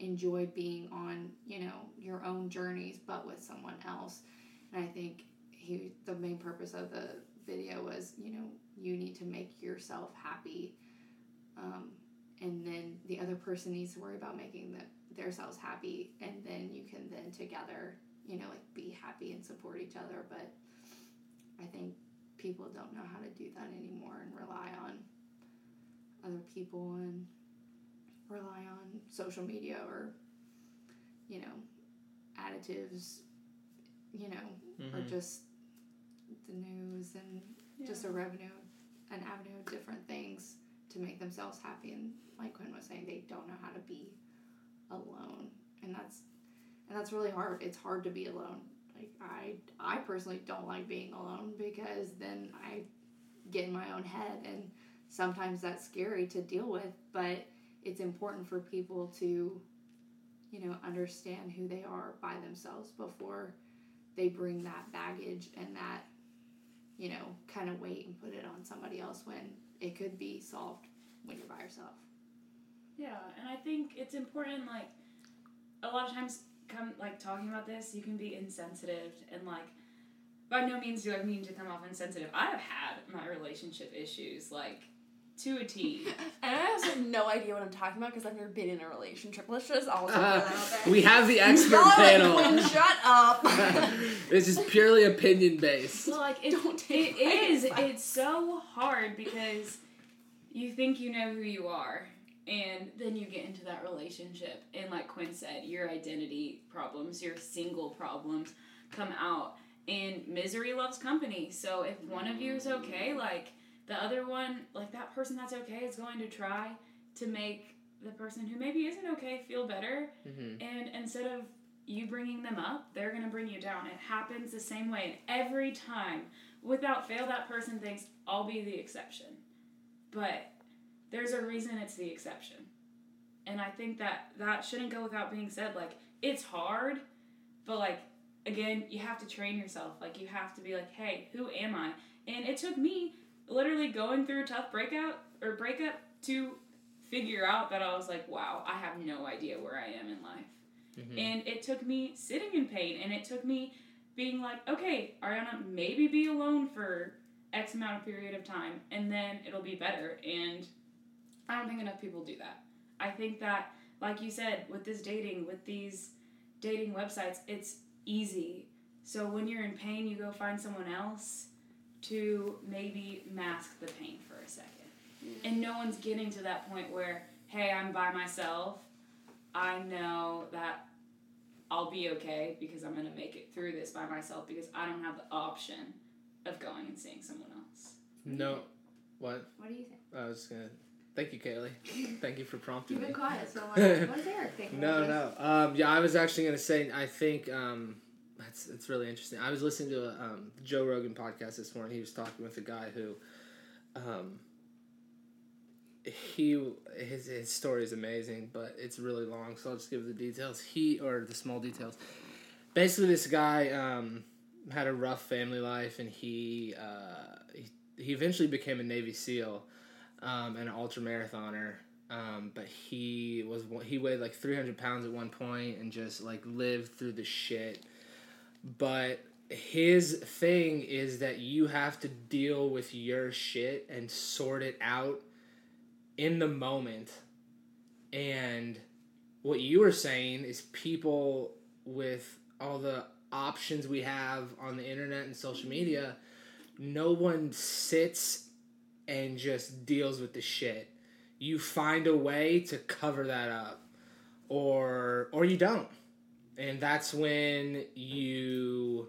S2: enjoy being on, you know, your own journeys, but with someone else. And I think he, the main purpose of the video was, you know, you need to make yourself happy. Um, and then the other person needs to worry about making the, themselves happy. And then you can then together you know, like be happy and support each other. But I think people don't know how to do that anymore and rely on other people and rely on social media or, you know, additives, you know, or
S1: Mhm.
S2: just the news and just a revenue, an avenue of different things to make themselves happy. And like Quinn was saying, they don't know how to be alone. And that's and that's really hard. It's hard to be alone. Like I I personally don't like being alone because then I get in my own head and sometimes that's scary to deal with, but it's important for people to you know understand who they are by themselves before they bring that baggage and that you know kind of weight and put it on somebody else when it could be solved when you're by yourself.
S3: Yeah, and I think it's important. Like a lot of times, come like talking about this, you can be insensitive and like. By no means do I mean to come off insensitive. I have had my relationship issues, like to a T.
S4: And I also have no idea what I'm talking about because I've never been in a relationship. Let's just also
S1: Uh,
S4: put that
S1: we have the expert
S4: Y'all like,
S1: panel.
S4: "Quinn, shut up.
S1: this is purely opinion based.
S3: So like it,
S4: Don't take
S3: it
S4: my advice.
S3: It's so hard because you think you know who you are, and then you get into that relationship, and like Quinn said, your identity problems, your single problems, come out, and misery loves company. So if one of you is okay, like the other one, like that person that's okay, is going to try to make the person who maybe isn't okay feel better
S1: hmm
S3: and instead of you bringing them up, they're going to bring you down. It happens the same way. And every time, without fail, that person thinks, I'll be the exception. But there's a reason it's the exception. And I think that that shouldn't go without being said. Like, it's hard, but like, again, you have to train yourself. Like, you have to be like, hey, who am I? And it took me literally going through a tough breakout or breakup to figure out that I was like, wow, I have no idea where I am in life.
S1: Mhm.
S3: And it took me sitting in pain and it took me being like, okay, Arianna, maybe be alone for X amount of period of time and then it'll be better. And I don't think enough people do that. I think that, like you said, with this dating, with these dating websites, it's easy. So when you're in pain, you go find someone else to maybe mask the pain for a second. And no one's getting to that point where, hey, I'm by myself. I know that I'll be okay because I'm going to make it through this by myself because I don't have the option of going and seeing someone else.
S1: No. What?
S2: What do you think?
S1: I was gonna. Thank you, Kalie. Thank you for prompting
S2: You've
S1: me.
S2: been quiet, so I'm like, what does Eric think?
S1: No, no. Um, yeah, I was actually gonna say. I think um, that's it's really interesting. I was listening to a um, Joe Rogan podcast this morning. He was talking with a guy who, um, he his his story is amazing, but it's really long. So I'll just give the details. He or the small details. Basically, this guy um, had a rough family life, and he uh, he, he eventually became a Navy SEAL um, and an ultra marathoner. Um, but he was he weighed like 300 pounds at one point and just like lived through the shit. But his thing is that you have to deal with your shit and sort it out in the moment. And what you were saying is people with all the options we have on the internet and social media, no one sits and just deals with the shit. You find a way to cover that up or or you don't. And that's when you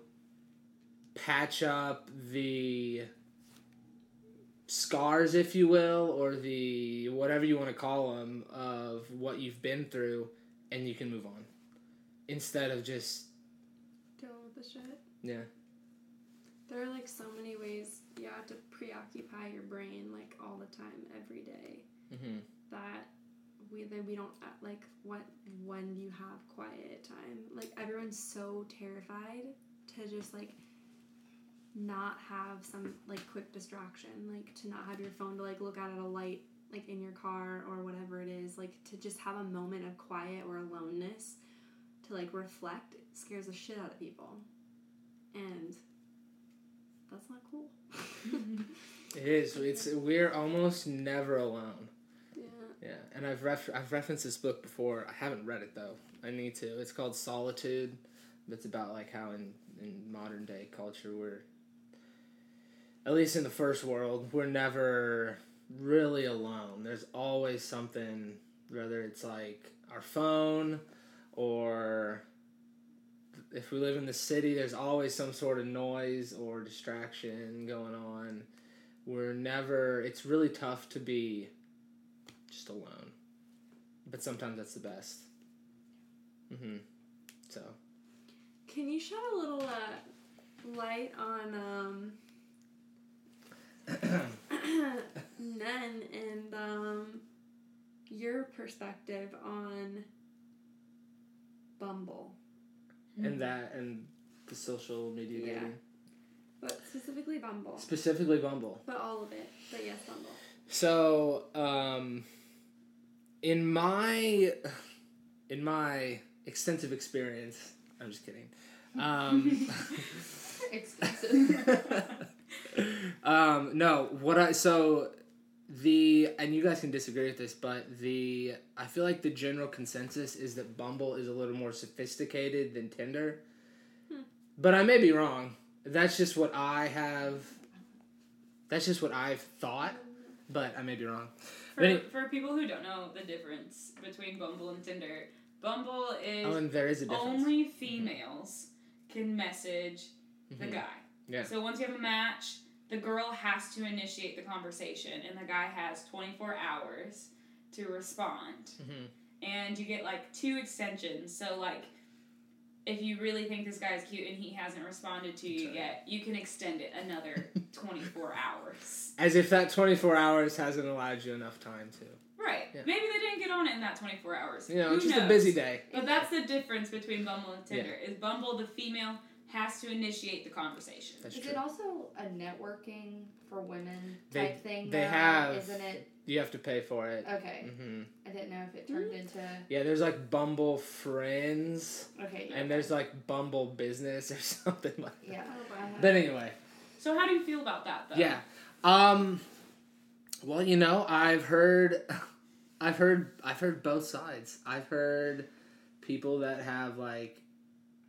S1: patch up the scars if you will or the whatever you want to call them of what you've been through and you can move on instead of just
S4: Deal with the shit.
S1: yeah
S4: There are like so many ways you have to preoccupy your brain like all the time, every day.
S1: mm-hmm.
S4: That we then we don't uh, like what when you have quiet time. Like everyone's so terrified to just like not have some like quick distraction, like to not have your phone to like look at at a light like in your car or whatever it is, like to just have a moment of quiet or aloneness to like reflect scares the shit out of people. And that's not cool.
S1: it is it's we're almost never alone
S4: yeah.
S1: And I've ref- I've referenced this book before. I haven't read it though. I need to. It's called Solitude. It's about like how in in modern day culture we're at least in the first world, we're never really alone. There's always something whether it's like our phone or if we live in the city, there's always some sort of noise or distraction going on. We're never it's really tough to be just alone. But sometimes that's the best. Mm-hmm. So
S4: Can you shed a little uh, light on um, Nen and um, your perspective on Bumble,
S1: and that and the social media
S4: Yeah.
S1: dating.
S4: but specifically Bumble,
S1: Specifically Bumble.
S4: but all of it. But yes, Bumble.
S1: So, um, in my in my extensive experience, I'm just kidding. Um,
S2: Extensive.
S1: um, no, what I so the and you guys can disagree with this, but the I feel like the general consensus is that Bumble is a little more sophisticated than Tinder. But I may be wrong. That's just what I have. That's just what I've thought, but I may be wrong.
S3: For,
S1: any-
S3: for people who don't know the difference between Bumble and Tinder, Bumble is
S1: Oh, and there is a difference.
S3: only females can message the
S1: Mhm.
S3: guy.
S1: Yeah.
S3: So once you have a match, the girl has to initiate the conversation, and the guy has 24 hours to respond.
S1: Mhm.
S3: And you get like two extensions. So, like, if you really think this guy's cute and he hasn't responded to you
S1: Sorry.
S3: yet, you can extend it another 24 hours.
S1: As if that 24 hours hasn't allowed you enough time to.
S3: Right.
S1: Yeah.
S3: Maybe they didn't get on it in that 24 hours.
S1: You know,
S3: Who
S1: just a busy day.
S3: But that's the difference between Bumble and Tinder. Is Bumble the female has to initiate the conversation.
S1: That's
S2: Is
S1: true.
S2: it also a networking for women
S1: They-
S2: type thing?
S1: they
S2: now?
S1: have-
S2: Isn't it?
S1: You have to pay for it.
S2: Okay.
S1: hmm
S2: I didn't know if it turned into.
S1: Yeah, there's like Bumble Friends,
S2: Okay. Yeah.
S1: and there's like Bumble Business or something like.
S2: Yeah.
S1: But anyway,
S3: So how do you feel about that though?
S1: yeah. Um. Well, you know, I've heard, I've heard, I've heard both sides. I've heard people that have like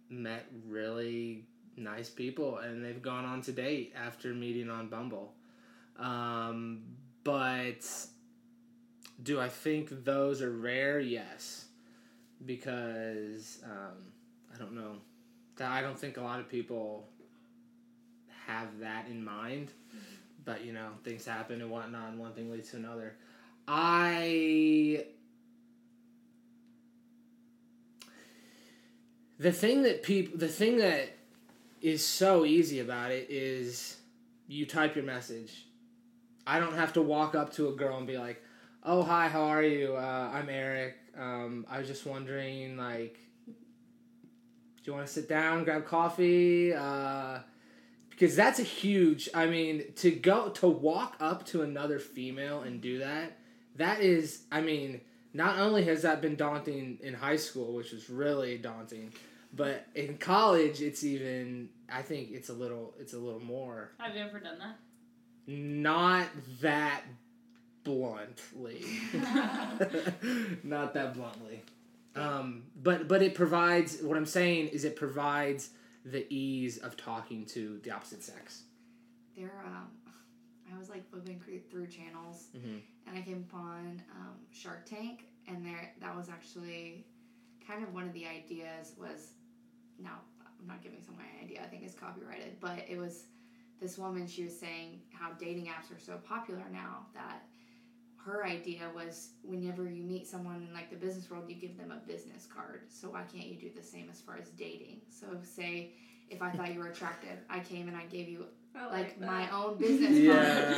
S1: met really nice people and they've gone on to date after meeting on Bumble. Um, but do I think those are rare? Yes, because um, I don't know. I don't think a lot of people have that in mind. But you know, things happen and whatnot, and one thing leads to another. I the thing that people the thing that is so easy about it is you type your message i don't have to walk up to a girl and be like oh hi how are you? Uh, i'm eric. Um, i was just wondering like do you want to sit down grab coffee? Uh, because that's a huge i mean to go to walk up to another female and do that that is i mean not only has that been daunting in high school which was really daunting but in college it's even i think it's a little it's a little more.
S3: Have you ever done that?
S1: Not that bluntly not that bluntly um, but but it provides what i'm saying is it provides the ease of talking to the opposite sex
S2: There, um, I was like flipping cre- through channels,
S1: Mhm.
S2: and I came upon um, Shark Tank, and there that was actually kind of one of the ideas was. Now I'm not giving someone an idea. I think it's copyrighted, but it was this woman. She was saying how dating apps are so popular now that her idea was whenever you meet someone in like the business world, you give them a business card. So why can't you do the same as far as dating? So say if I thought you were attractive, I came and I gave you
S4: I
S2: like
S4: that.
S2: my own business
S1: Yeah.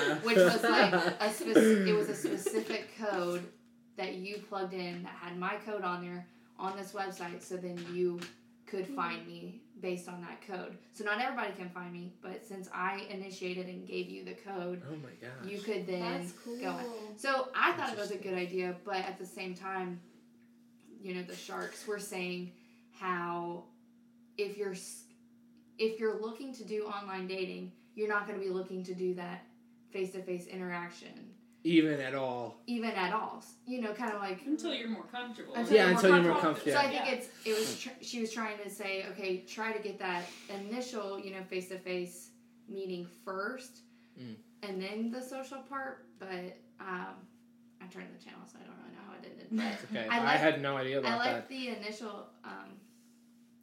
S2: card, which was like a spec- it was a specific code that you plugged in that had my code on there on this website. So then you could find me based on that code. So not everybody can find me, but since I initiated and gave you the code,
S1: oh my gosh
S2: you could then
S4: That's cool.
S2: go. So I thought it was a good idea, but at the same time, you know, the sharks were saying how if you're if you're looking to do online dating, you're not going to be looking to do that face to face interaction
S1: even at all
S2: even at all. You know, kind of like
S3: Until you're more comfortable.
S2: Until
S1: Yeah,
S2: you're
S1: until you're more
S2: comfortable.
S1: comfortable,
S2: So I
S1: yeah.
S2: think it's it was tr- she was trying to say okay, try to get that initial you know face to face meeting first,
S1: Mm.
S2: and then the social part. But um, I turned the channel, so I don't really know how I did it ended. But
S1: okay
S2: I
S1: i, had no idea
S2: I
S1: about
S2: like
S1: that
S2: the initial um,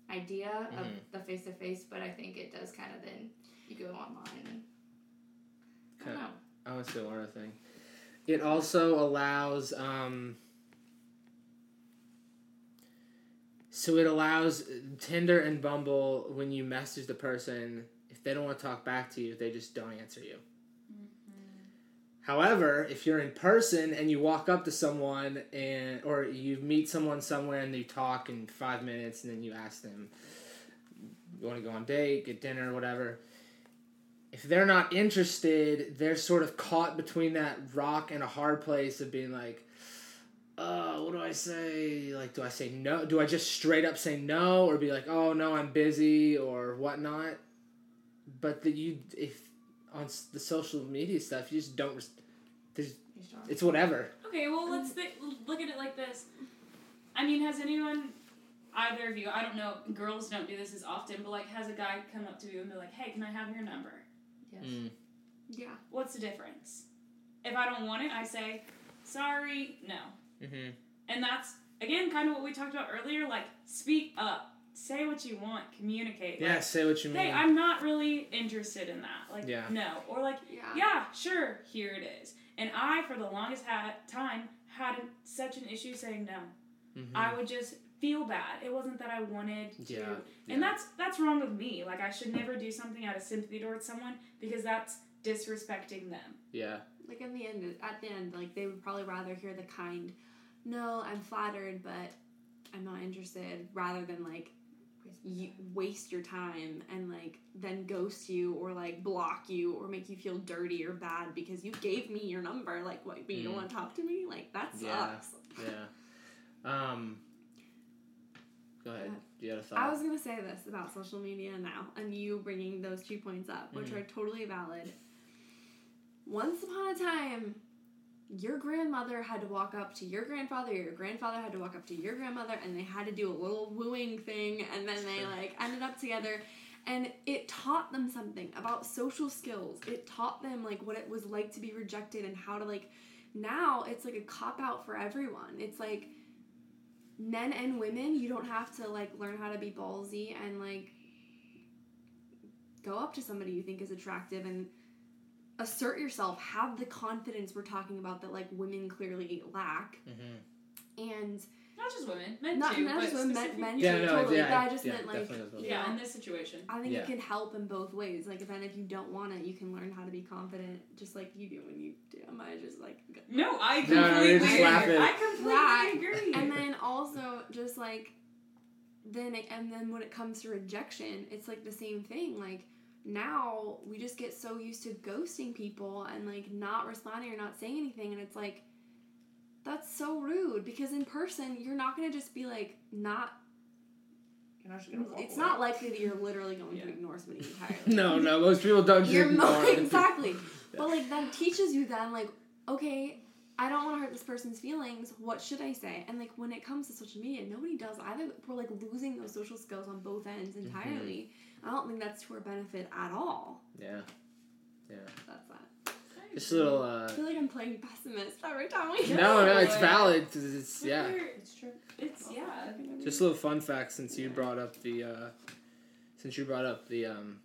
S2: idea of
S1: Mhm.
S2: the face to face, but I think it does kind of then you go online and I don't
S1: Okay.
S2: know.
S1: I want to say one other thing. It also allows, um, so it allows Tinder and Bumble when you message the person, if they don't want to talk back to you, they just don't answer you. However, if you're in person and you walk up to someone and or you meet someone somewhere and you talk in five minutes and then you ask them, you want to go on a date, get dinner, whatever. If they're not interested, they're sort of caught between that rock and a hard place of being like, uh, what do I say? Like, do I say no? Do I just straight up say no, or be like, oh no, I'm busy or whatnot? But the you if on the social media stuff, you just don't. There's
S2: You just don't-
S1: it's whatever.
S3: Okay, well, let's thi- look at it like this. I mean, has anyone, either of you, I don't know, girls don't do this as often, but like, has a guy come up to you and be like, hey, can I have your number?
S2: Yes.
S1: Mm.
S4: Yeah.
S3: What's the difference? If I don't want it, I say, sorry, no.
S1: Mm-hmm.
S3: And that's, again, kind of what we talked about earlier like, speak up. Say what you want, communicate.
S1: Yeah,
S3: Like,
S1: say what you mean.
S3: hey, I'm not really interested in that. Like,
S1: Yeah.
S3: no. Or like,
S4: Yeah.
S3: yeah, sure, here it is. And I, for the longest ha- time, had such an issue saying no.
S1: Mhm.
S3: I would just feel bad. It wasn't that I wanted to.
S1: Yeah,
S3: And that's that's wrong with me. Like I should never do something out of sympathy towards someone because that's disrespecting them.
S1: yeah.
S4: Like in the end, at the end, like they would probably rather hear the kind, "No, I'm flattered, but I'm not interested," rather than like you waste your time and like then ghost you or like block you or make you feel dirty or bad because you gave me your number. Like, what? But you don't
S1: Mm.
S4: want to talk to me? Like that
S1: Yeah.
S4: sucks.
S1: Yeah. Um. Go ahead.
S4: Yeah.
S1: You had a thought.
S4: I was gonna say this about social media now, and you bringing those two points up, which
S1: Mhm.
S4: are totally valid. Once upon a time, your grandmother had to walk up to your grandfather, your grandfather had to walk up to your grandmother, and they had to do a little wooing thing, and then they like ended up together. And it taught them something about social skills. It taught them like what it was like to be rejected and how to like. Now it's like a cop out for everyone. It's like men and women, you don't have to like learn how to be ballsy and like go up to somebody you think is attractive and assert yourself. Have the confidence we're talking about that like women clearly lack.
S1: Mm-hmm.
S4: And
S3: Not just women, men
S4: not,
S3: too.
S4: not
S3: but
S4: just women, men, men
S1: Yeah,
S4: too,
S1: no,
S4: totally.
S1: yeah,
S4: but I just
S1: yeah,
S4: meant like
S1: well.
S3: Yeah, in this situation.
S4: I think
S1: Yeah.
S4: it can help in both ways. Like, then if you don't want it, you can learn how to be confident, just like you do when you do. Am I just like
S3: No, I completely
S1: you're just
S3: agree. I completely
S4: That-
S3: agree.
S4: and then also just like then it, and then when it comes to rejection it's like the same thing like now we just get so used to ghosting people and like not responding or not saying anything and it's like that's so rude because in person you're not going to just be like not
S2: You're not just gonna walk
S4: it's
S2: away.
S4: not likely that you're literally going
S3: Yeah.
S4: to ignore somebody entirely
S1: No, no, most people don't
S4: you're
S1: ignore
S4: mo-
S1: it.
S4: exactly but like that teaches you then like okay i don't want to hurt this person's feelings what should i say and like when it comes to social media nobody does either we're like losing those social skills on both ends
S1: Mm-hmm.
S4: entirely i don't think that's to our benefit at all
S1: Yeah. Yeah.
S4: that's that
S1: Just a little. Uh,
S4: i feel like i'm playing pessimist every time we
S1: no, no, it's
S3: valid.
S1: valid. 'cause It's yeah.
S2: It's true.
S3: It's yeah.
S1: Just a little fun fact since you brought up the uh, since you brought up the um,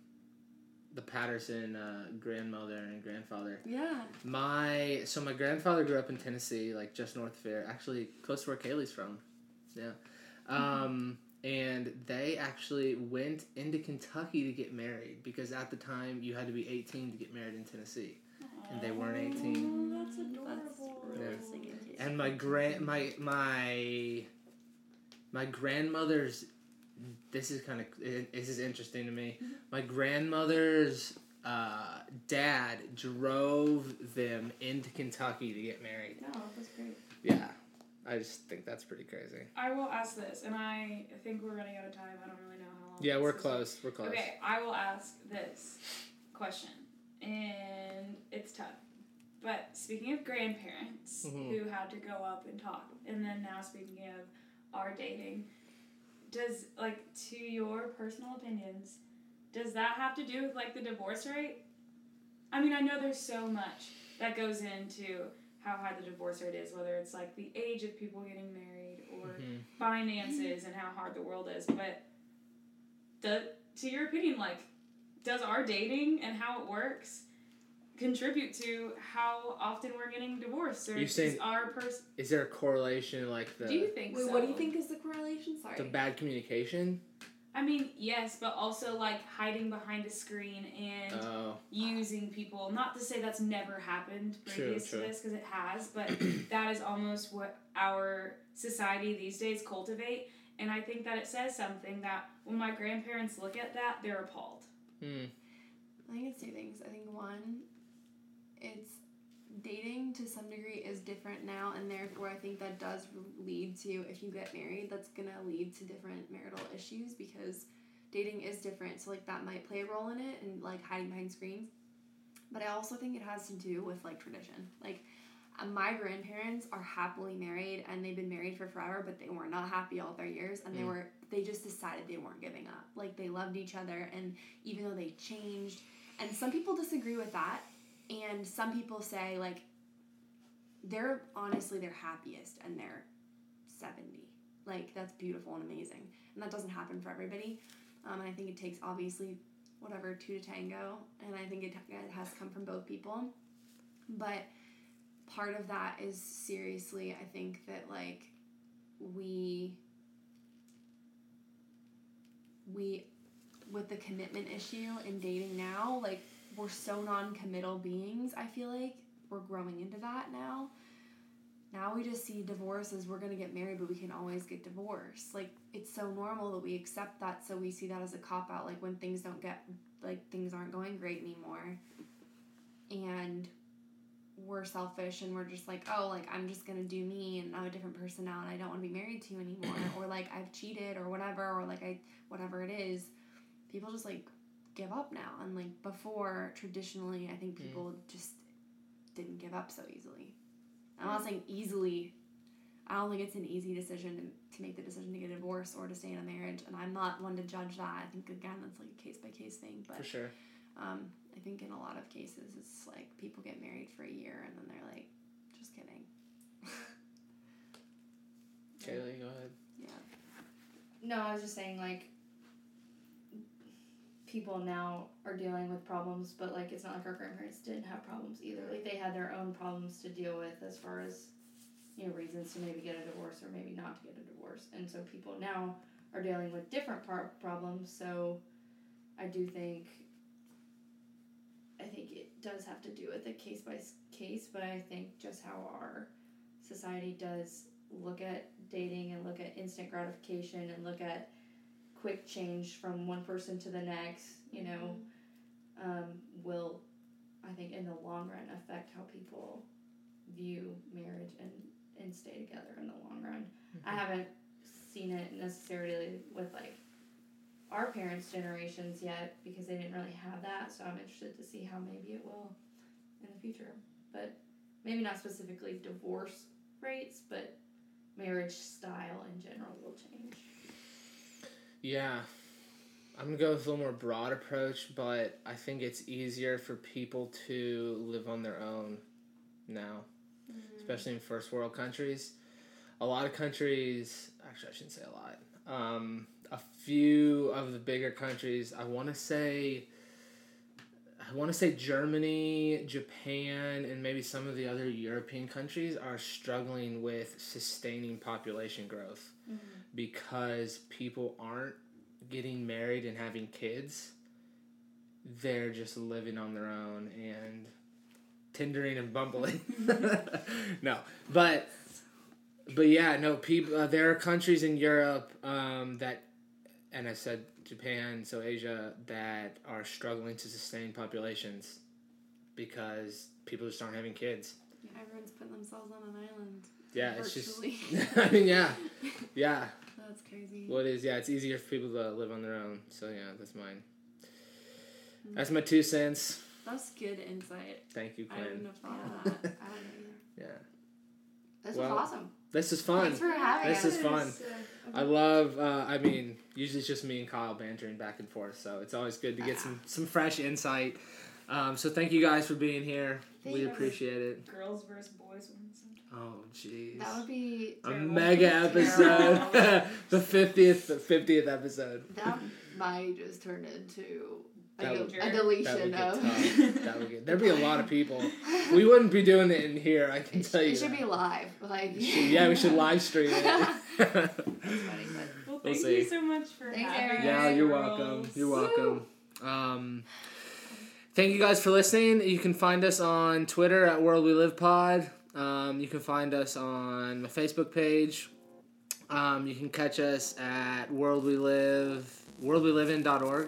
S1: the Patterson uh, grandmother and grandfather.
S4: yeah
S1: My so my grandfather grew up in Tennessee, like just north of here, actually close to where Kalie's from. Yeah. Um, and they actually went into Kentucky to get married because at the time you had to be 18 to get married in Tennessee. And they weren't 18.
S3: Oh, that's
S4: that's
S3: adorable.
S4: really
S1: Yeah.
S4: singing.
S1: And my grand my my my grandmother's this is kind of this is interesting to me. My grandmother's uh, dad drove them into Kentucky to get married.
S2: No, that's great.
S1: Yeah, I just think that's pretty crazy.
S3: I will ask this, and I think we're running out of time. I don't really know how long.
S1: Yeah, we're
S3: is.
S1: close. We're close.
S3: Okay, I will ask this question, and it's tough. But speaking of grandparents
S1: Mhm.
S3: who had to go up and talk, and then now speaking of our dating, does like to your personal opinions, does that have to do with like the divorce rate? I mean, I know there's so much that goes into how high the divorce rate is, whether it's like the age of people getting married or
S1: Mhm.
S3: finances and how hard the world is. But the, to your opinion, like, does our dating and how it works contribute to how often we're getting divorced? Or
S1: You
S3: is
S1: saying-
S3: our person?
S1: Is there a correlation like the
S3: Do you think
S4: Wait,
S3: so?
S4: what do you think is the correlation? Sorry.
S1: the bad communication?
S3: I mean, yes, but also like hiding behind a screen and
S1: Oh,
S3: using people. Not to say that's never happened
S1: True,
S3: previous
S1: true.
S3: to this, because it has, but that is almost what our society these days cultivate. And I think that it says something that when my grandparents look at that, they're appalled.
S1: Hmm.
S4: I think it's two things. I think one, it's dating to some degree is different now, and therefore I think that does lead to if you get married, that's gonna lead to different marital issues because dating is different. So like that might play a role in it and like hiding behind screens. But I also think it has to do with like tradition. Like uh, my grandparents are happily married and they've been married for forever, but they were not happy all their years and they
S1: Mm.
S4: were they just decided they weren't giving up. Like they loved each other and even though they changed and some people disagree with that and some people say like they're honestly their happiest and they're 70 like that's beautiful and amazing and that doesn't happen for everybody. Um, and i think it takes obviously whatever two to tango and i think it, it has come from both people. But part of that is seriously i think that like we we with the commitment issue in dating now like we're so non-committal beings i feel like. We're growing into that now. Now we just see divorce as we're to get married but we can always get divorced. Like it's so normal that we accept that so we see that as a cop out like when things don't get like things aren't going great anymore. And we're selfish and we're just like oh like i'm just to do me and i'm a different person now and i don't want to be married to you anymore or like i've cheated or whatever or like i whatever it is people just like give up now and like before traditionally i think
S1: Mm.
S4: people just didn't give up so easily i'm not saying easily i don't think it's an easy decision to, to make the decision to get a divorce or to stay in a marriage and i'm not one to judge that i think again that's like a case by case thing but
S1: For sure.
S4: um, i think in a lot of cases it's like people get married for a year and then they're like just kidding
S1: Kalie, go ahead.
S4: yeah
S2: No, I was just saying like people now are dealing with problems, but like it's not like our grandparents didn't have problems either. Like they had their own problems to deal with as far as you know reasons to maybe get a divorce or maybe not to get a divorce, and so people now are dealing with different par- problems. So I do think I think it does have to do with a case by case, but I think just how our society does look at dating and look at instant gratification and look at quick change from one person to the next, you know, um, will, I think, in the long run affect how people view marriage and, and stay together in the long run. I mm-hmm. haven't seen it necessarily with like our parents' generations yet because they didn't really have that, so I'm interested to see how maybe it will in the future. But maybe not specifically divorce rates, but marriage style in general will change.
S1: Yeah. I'm gonna go with a little more broad approach, but I think it's easier for people to live on their own now, especially in first world countries. A lot of countries, actually, I shouldn't say a lot. Um, a few of the bigger countries, I want to say, I want to say Germany, Japan, and maybe some of the other European countries are struggling with sustaining population growth because people aren't getting married and having kids. They're just living on their own and tindering and bumbling. no, but but yeah, no people. Uh, there are countries in Europe um, that, and I said Japan, so Asia, that are struggling to sustain populations because people just aren't having kids.
S4: everyone's putting themselves on an island
S1: Yeah, it's
S4: virtually.
S1: just. I mean, yeah, yeah.
S4: that's crazy
S1: Well, it is. Yeah, it's easier for people to live on their own. So yeah, that's mine. That's my two cents.
S4: That's good insight
S1: Thank you,
S4: i wouldn't
S1: Quinn.
S4: have thought
S2: Yeah.
S4: of that
S2: I don't know either.
S1: Yeah,
S2: This
S1: Well,
S2: was awesome.
S1: this is fun.
S2: Thanks for having
S1: This
S2: us.
S1: is fun. I love. Uh, I mean, usually it's just me and Kyle bantering back and forth, so it's always good to get some some fresh insight. Um, so thank you guys for being here.
S2: Thank
S1: we appreciate it.
S3: Girls versus boys one sometime.
S1: Oh, jeez.
S2: That would be
S1: A
S3: terrible.
S1: mega episode. The fiftieth, the fiftieth episode.
S2: that might just turn into a,
S1: That
S2: del-
S1: would-
S2: a
S3: that
S1: That
S2: deletion
S1: would get
S2: of.
S1: That would get. There'd be a lot of people. We wouldn't be doing it in here. I can
S2: It,
S1: tell you.
S2: it should
S1: that.
S2: be live. Like
S1: It should- yeah, we should live stream it.
S2: That's funny, but
S3: Well,
S1: We'll
S3: thank you so much for
S2: Thanks,
S3: having
S2: Erin.
S3: us.
S1: Yeah, you're welcome. You're welcome. Um, thank you guys for listening. You can find us on Twitter at World We Live Pod. Um, you can find us on my Facebook page. Um, you can catch us at World We Live, worldwelivin.org.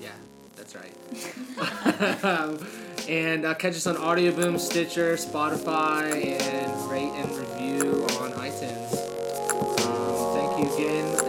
S1: Yeah, That's right. and uh, catch us on Audio Boom, Stitcher, Spotify, and rate and review on iTunes. Um, thank you again.